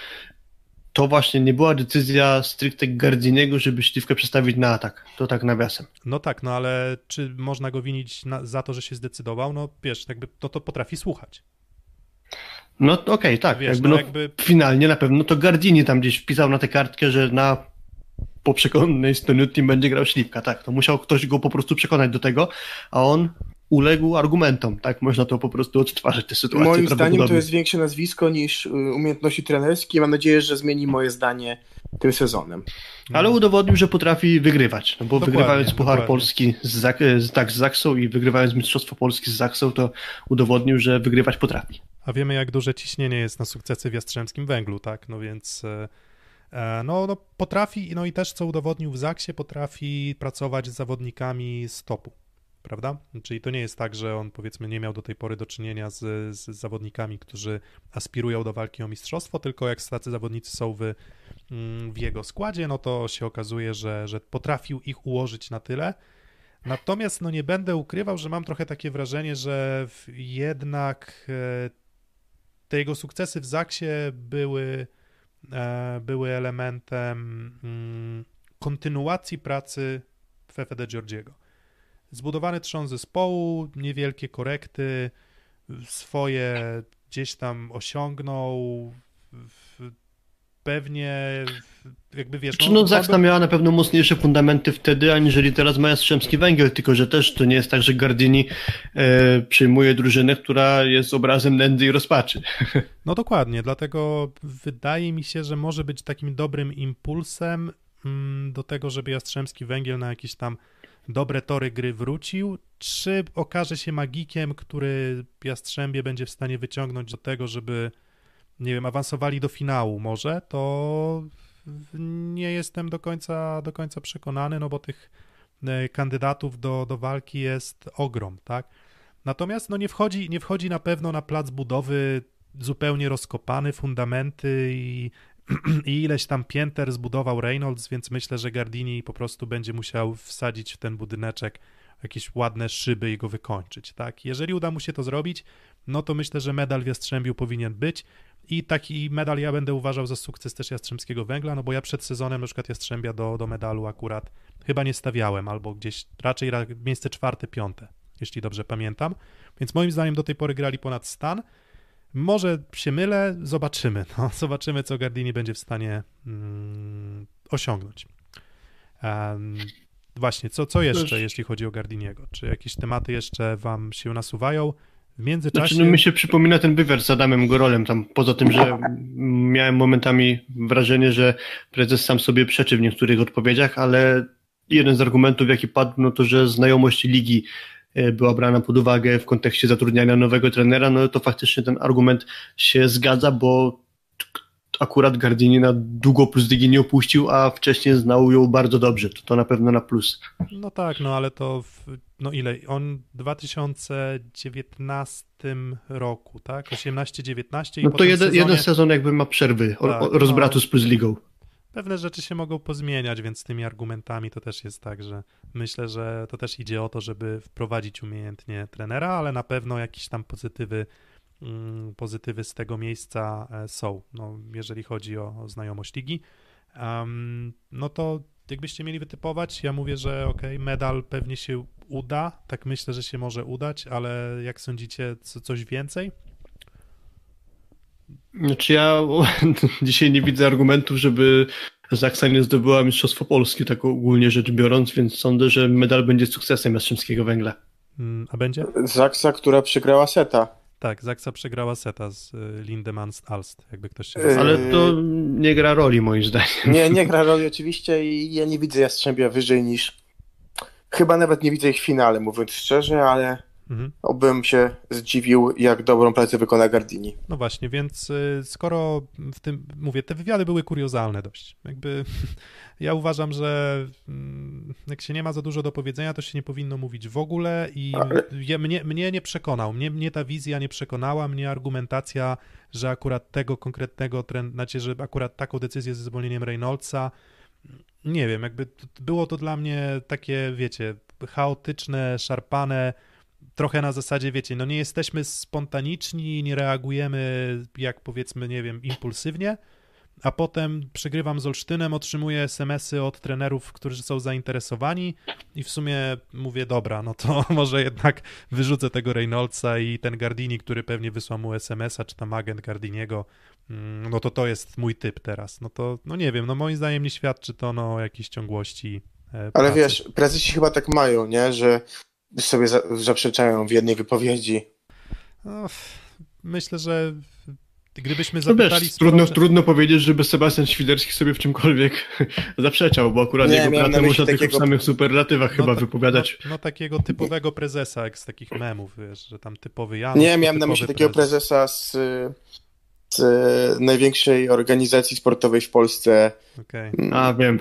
to właśnie nie była decyzja stricte Gardiniego, żeby Śliwkę przestawić na atak. To tak nawiasem. No tak, no ale czy można go winić na, za to, że się zdecydował? No wiesz, jakby to, to potrafi słuchać. No okej, tak. Wiesz, jakby, no no, jakby- Finalnie na pewno to Gardini tam gdzieś wpisał na tę kartkę, że na po przekonnej Stanutni będzie grał Śliwka. Tak, to musiał ktoś go po prostu przekonać do tego, a on uległ argumentom. Tak, można to po prostu odtwarzać tę sytuację. Moim zdaniem to jest większe nazwisko niż y, umiejętności trenerskie. Mam nadzieję, że zmieni moje zdanie tym sezonem. Ale udowodnił, że potrafi wygrywać, no bo Dokładnie, wygrywając Puchar dokładnie. Polski z, z, tak, z Zaksą i wygrywając Mistrzostwo Polski z Zaksą, to udowodnił, że wygrywać potrafi. A wiemy, jak duże ciśnienie jest na sukcesy w Jastrzębskim Węglu, tak? No więc e, e, no, no potrafi, no i też co udowodnił w Zaksie, potrafi pracować z zawodnikami z topu, prawda? Czyli to nie jest tak, że on powiedzmy nie miał do tej pory do czynienia z, z zawodnikami, którzy aspirują do walki o mistrzostwo, tylko jak tacy zawodnicy są w, mm, w jego składzie, no to się okazuje, że, że potrafił ich ułożyć na tyle, Natomiast no nie będę ukrywał, że mam trochę takie wrażenie, że jednak e, te jego sukcesy w Zaksie były, e, były elementem mm, kontynuacji pracy Fefe Giorgiego. Zbudowany trzon zespołu, niewielkie korekty, swoje gdzieś tam osiągnął, pewnie jakby wiesz... Czy no Zaksa był- miała na pewno mocniejsze fundamenty wtedy, aniżeli teraz ma Jastrzębski Węgiel, tylko że też to nie jest tak, że Gardini e, przyjmuje drużynę, która jest obrazem nędzy i rozpaczy. No dokładnie, dlatego wydaje mi się, że może być takim dobrym impulsem mm, do tego, żeby Jastrzębski Węgiel na jakieś tam dobre tory gry wrócił, czy okaże się magikiem, który Jastrzębie będzie w stanie wyciągnąć do tego, żeby nie wiem, awansowali do finału może, to nie jestem do końca, do końca przekonany, no bo tych e, kandydatów do, do walki jest ogrom, tak? Natomiast no nie wchodzi, nie wchodzi na pewno na plac budowy zupełnie rozkopany, fundamenty i, i ileś tam pięter zbudował Reynolds, więc myślę, że Gardini po prostu będzie musiał wsadzić w ten budyneczek jakieś ładne szyby i go wykończyć, tak? Jeżeli uda mu się to zrobić, no to myślę, że medal w Jastrzębiu powinien być. I taki medal ja będę uważał za sukces też Jastrzębskiego Węgla, no bo ja przed sezonem na przykład Jastrzębia do, do medalu akurat chyba nie stawiałem, albo gdzieś raczej ra, miejsce czwarte, piąte, jeśli dobrze pamiętam, więc moim zdaniem do tej pory grali ponad stan, może się mylę, zobaczymy. No, zobaczymy, co Gardini będzie w stanie mm, osiągnąć. Em, właśnie, co, co jeszcze, jeśli chodzi o Gardiniego? Czy jakieś tematy jeszcze wam się nasuwają? W międzyczasie... Znaczy, no mi się przypomina ten wywiad z Adamem Gorolem, tam poza tym, że miałem momentami wrażenie, że prezes sam sobie przeczy w niektórych odpowiedziach, ale jeden z argumentów, jaki padł, no to, że znajomość ligi była brana pod uwagę w kontekście zatrudniania nowego trenera, no to faktycznie ten argument się zgadza, bo akurat Gardini na długo plus ligi nie opuścił, a wcześniej znał ją bardzo dobrze, to to na pewno na plus. No tak, no ale to, w, no ile? On w 2019 roku, tak? 18-19 i No to jeden, sezonie jeden sezon jakby ma przerwy, o, Tak, o, rozbratu no. z plus ligą. Pewne rzeczy się mogą pozmieniać, więc z tymi argumentami to też jest tak, że myślę, że to też idzie o to, żeby wprowadzić umiejętnie trenera, ale na pewno jakieś tam pozytywy, mm, pozytywy z tego miejsca e, są, no, jeżeli chodzi o, o znajomość ligi. Em, no to jakbyście mieli wytypować, ja mówię, że ok, medal pewnie się uda, tak myślę, że się może udać, ale jak sądzicie, co, coś więcej? Znaczy ja dzisiaj nie widzę argumentów, żeby Zaksa nie zdobyła Mistrzostwo Polski, tak ogólnie rzecz biorąc, więc sądzę, że medal będzie sukcesem Jastrzębskiego Węgla. Mm, A będzie? Zaksa, która przegrała seta. Tak, Zaksa przegrała seta z y, Lindemann Alst, jakby ktoś się Yy, zastanawiał. Ale to nie gra roli moim zdaniem. Nie, nie gra roli oczywiście i ja nie widzę Jastrzębia wyżej niż... Chyba nawet nie widzę ich w finale, mówiąc szczerze, ale Mhm. Obym się zdziwił, jak dobrą pracę wykona Gardini. No właśnie, więc y, skoro w tym, mówię, te wywiady były kuriozalne dość. Jakby ja uważam, że mm, jak się nie ma za dużo do powiedzenia, to się nie powinno mówić w ogóle i je, mnie, mnie nie przekonał, mnie, mnie ta wizja nie przekonała, mnie argumentacja, że akurat tego konkretnego trend, znaczy, że akurat taką decyzję ze zwolnieniem Reynoldsa, nie wiem, jakby było to dla mnie takie, wiecie, chaotyczne, szarpane, trochę na zasadzie, wiecie, no nie jesteśmy spontaniczni, nie reagujemy jak powiedzmy, nie wiem, impulsywnie, a potem przegrywam z Olsztynem, otrzymuję SMS-y od trenerów, którzy są zainteresowani i w sumie mówię, dobra, no to może jednak wyrzucę tego Reynoldsa i ten Gardini, który pewnie wysłał mu SMS-a, czy tam agent Gardiniego, mm, no to to jest mój typ teraz. No to, no nie wiem, no moim zdaniem nie świadczy to no, o jakiejś ciągłości e, Ale pracy. wiesz, prezesi chyba tak mają, nie? Że sobie za zaprzeczają w jednej wypowiedzi. No, myślę, że gdybyśmy No zapytali... wiesz, trudno, sporo- trudno powiedzieć, żeby Sebastian Świderski sobie w czymkolwiek zaprzeczał, bo akurat Nie, jego pracę można tylko w takiego- samych superlatywach chyba tak- wypowiadać. No, no takiego typowego prezesa, jak z takich memów, wiesz, że tam typowy Janusz. Nie, miałem na myśli takiego prezes. prezesa z, z największej organizacji sportowej w Polsce. Okej, A wiem,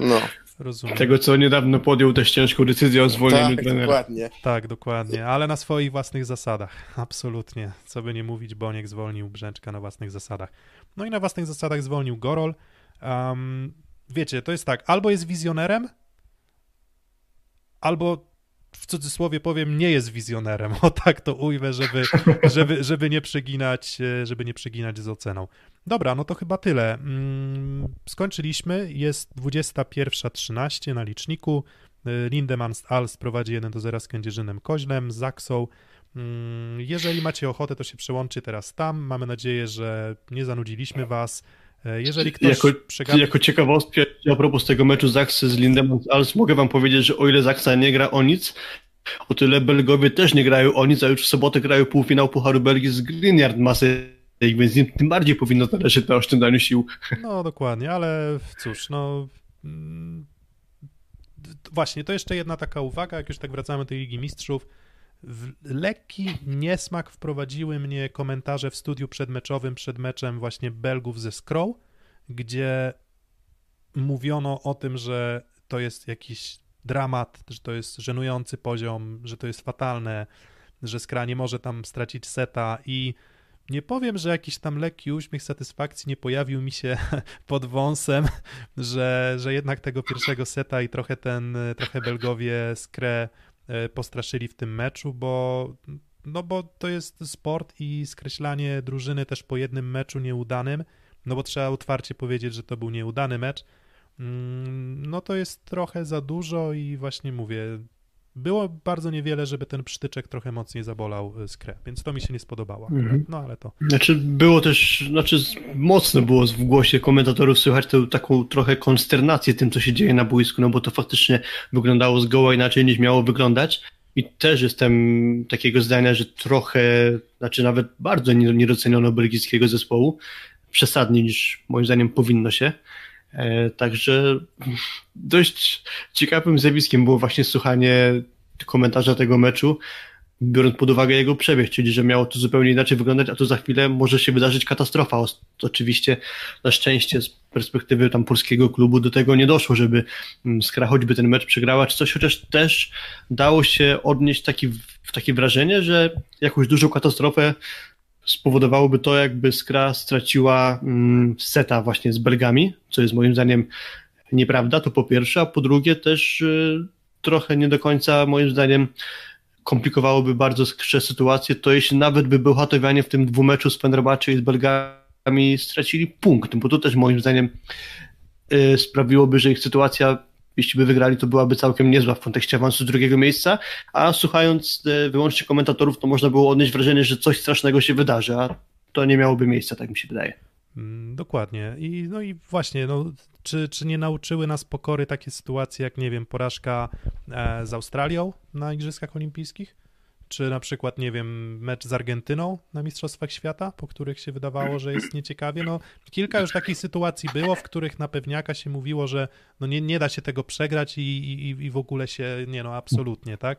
No, rozumiem. tego co niedawno podjął też ciężką decyzję o zwolnieniu tak, trenera. dokładnie. Tak, dokładnie, ale na swoich własnych zasadach. Absolutnie. Co by nie mówić, Boniek zwolnił Brzęczka na własnych zasadach. No i na własnych zasadach zwolnił Gorol. Um, wiecie, to jest tak, albo jest wizjonerem, albo w cudzysłowie powiem, nie jest wizjonerem. O tak to ujmę, żeby, żeby, żeby nie przeginać, e, żeby nie przeginać z oceną. Dobra, no to chyba tyle. Mm, Skończyliśmy. Jest 21.13 na liczniku. Y, Lindemann Als prowadzi 1 do 0 z Kędzierzynem Koźlem, z Zaksą. Mm, Jeżeli macie ochotę, to się przełączy teraz tam. Mamy nadzieję, że nie zanudziliśmy was. E, Jeżeli ktoś Jako, przegapi... jako ciekawostkę, a propos tego meczu Zaksy z Lindemann Als, mogę wam powiedzieć, że o ile Zaksa nie gra o nic, o tyle Belgowie też nie grają o nic, a już w sobotę grają półfinał Pucharu Belgii z Grignard Masy, więc tym bardziej powinno zależeć na oszczędzaniu sił. No dokładnie, ale cóż, no mm, właśnie, to jeszcze jedna taka uwaga, jak już tak wracamy do tej Ligi Mistrzów. W lekki niesmak wprowadziły mnie komentarze w studiu przedmeczowym przed meczem właśnie Belgów ze Skrą, gdzie mówiono o tym, że to jest jakiś dramat, że to jest żenujący poziom, że to jest fatalne, że Skra nie może tam stracić seta i nie powiem, że jakiś tam lekki uśmiech satysfakcji nie pojawił mi się pod wąsem, że, że jednak tego pierwszego seta i trochę ten, trochę Belgowie skrę e, postraszyli w tym meczu, bo no bo to jest sport i skreślanie drużyny też po jednym meczu nieudanym, no bo trzeba otwarcie powiedzieć, że to był nieudany mecz, mm, no to jest trochę za dużo i właśnie mówię, było bardzo niewiele, żeby ten przytyczek trochę mocniej zabolał skrę, więc to mi się nie spodobało. Mhm. No ale to Znaczy było też, znaczy mocno było w głosie komentatorów słychać tę taką trochę konsternację tym, co się dzieje na boisku, no bo to faktycznie wyglądało zgoła inaczej niż miało wyglądać i też jestem takiego zdania, że trochę, znaczy nawet bardzo nie- niedoceniono belgijskiego zespołu, przesadniej niż moim zdaniem powinno się. E, Także dość ciekawym zjawiskiem było właśnie słuchanie komentarza tego meczu, biorąc pod uwagę jego przebieg, czyli że miało to zupełnie inaczej wyglądać, a tu za chwilę może się wydarzyć katastrofa. Oczywiście na szczęście z perspektywy tam polskiego klubu do tego nie doszło, żeby mm, Skra choćby ten mecz przegrała czy coś, chociaż też dało się odnieść taki, takie wrażenie, że jakąś dużą katastrofę spowodowałoby to, jakby Skra straciła mm, seta właśnie z Belgami, co jest moim zdaniem nieprawda, to po pierwsze, a po drugie też y, trochę nie do końca moim zdaniem komplikowałoby bardzo skrze sytuację, to jeśli nawet by Bełchatowianie w tym dwumeczu z Fenerbahce i z Belgami stracili punkt, bo to też moim zdaniem y, sprawiłoby, że ich sytuacja, jeśli by wygrali, to byłaby całkiem niezła w kontekście awansu z drugiego miejsca, a słuchając y, wyłącznie komentatorów, to można było odnieść wrażenie, że coś strasznego się wydarzy, a to nie miałoby miejsca, tak mi się wydaje. Mm, Dokładnie. I, no i właśnie, no, czy, czy nie nauczyły nas pokory takie sytuacje, jak nie wiem, porażka e, z Australią na Igrzyskach Olimpijskich? Czy na przykład, nie wiem, mecz z Argentyną na Mistrzostwach Świata, po których się wydawało, że jest nieciekawie? No, kilka już takich sytuacji było, w których na pewniaka się mówiło, że no nie, nie da się tego przegrać i, i, i w ogóle się, nie no, absolutnie, tak?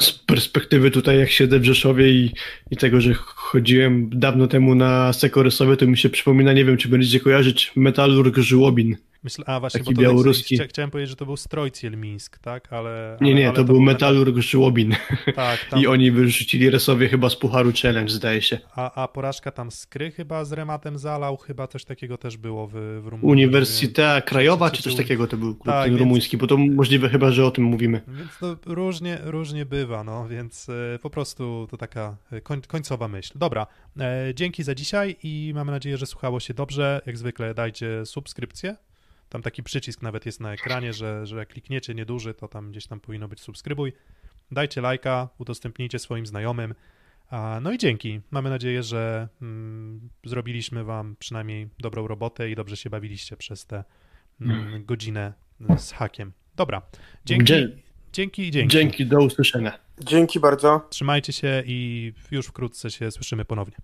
Z perspektywy tutaj, jak siedzę w Rzeszowie i, i tego, że chodziłem dawno temu na sekorysowe, to mi się przypomina, nie wiem, czy będziecie kojarzyć, Metalurg Żłobin. Myślę, a właśnie, Taki bo białoruski. chcia- chciałem powiedzieć, że to był Strojciel Mińsk, tak? Ale, Nie, ale, nie, ale to był Metalurg Żłobin. Tak, tam, I oni wyrzucili Resowie chyba z Pucharu Challenge, zdaje się. a, a porażka tam z Kry chyba z Rematem zalał, chyba coś takiego też było w, w Rumunii. Uniwersytea Krajowa, czy czy coś tytuł- takiego to był Tak, więc- rumuński, bo to możliwe chyba, że o tym mówimy. Więc to różnie, różnie bywa, no więc e, po prostu to taka e, koń, końcowa myśl. Dobra, e, dzięki za dzisiaj i mamy nadzieję, że słuchało się dobrze. Jak zwykle dajcie subskrypcję. Tam taki przycisk nawet jest na ekranie, że, że jak klikniecie nieduży, to tam gdzieś tam powinno być subskrybuj. Dajcie lajka, udostępnijcie swoim znajomym. A, no i dzięki. Mamy nadzieję, że mm, zrobiliśmy wam przynajmniej dobrą robotę i dobrze się bawiliście przez tę mm, godzinę z hakiem. Dobra, dzięki. Dzie- Dzięki, dzięki. Dzięki, do usłyszenia. Dzięki bardzo. Trzymajcie się i już wkrótce się słyszymy ponownie.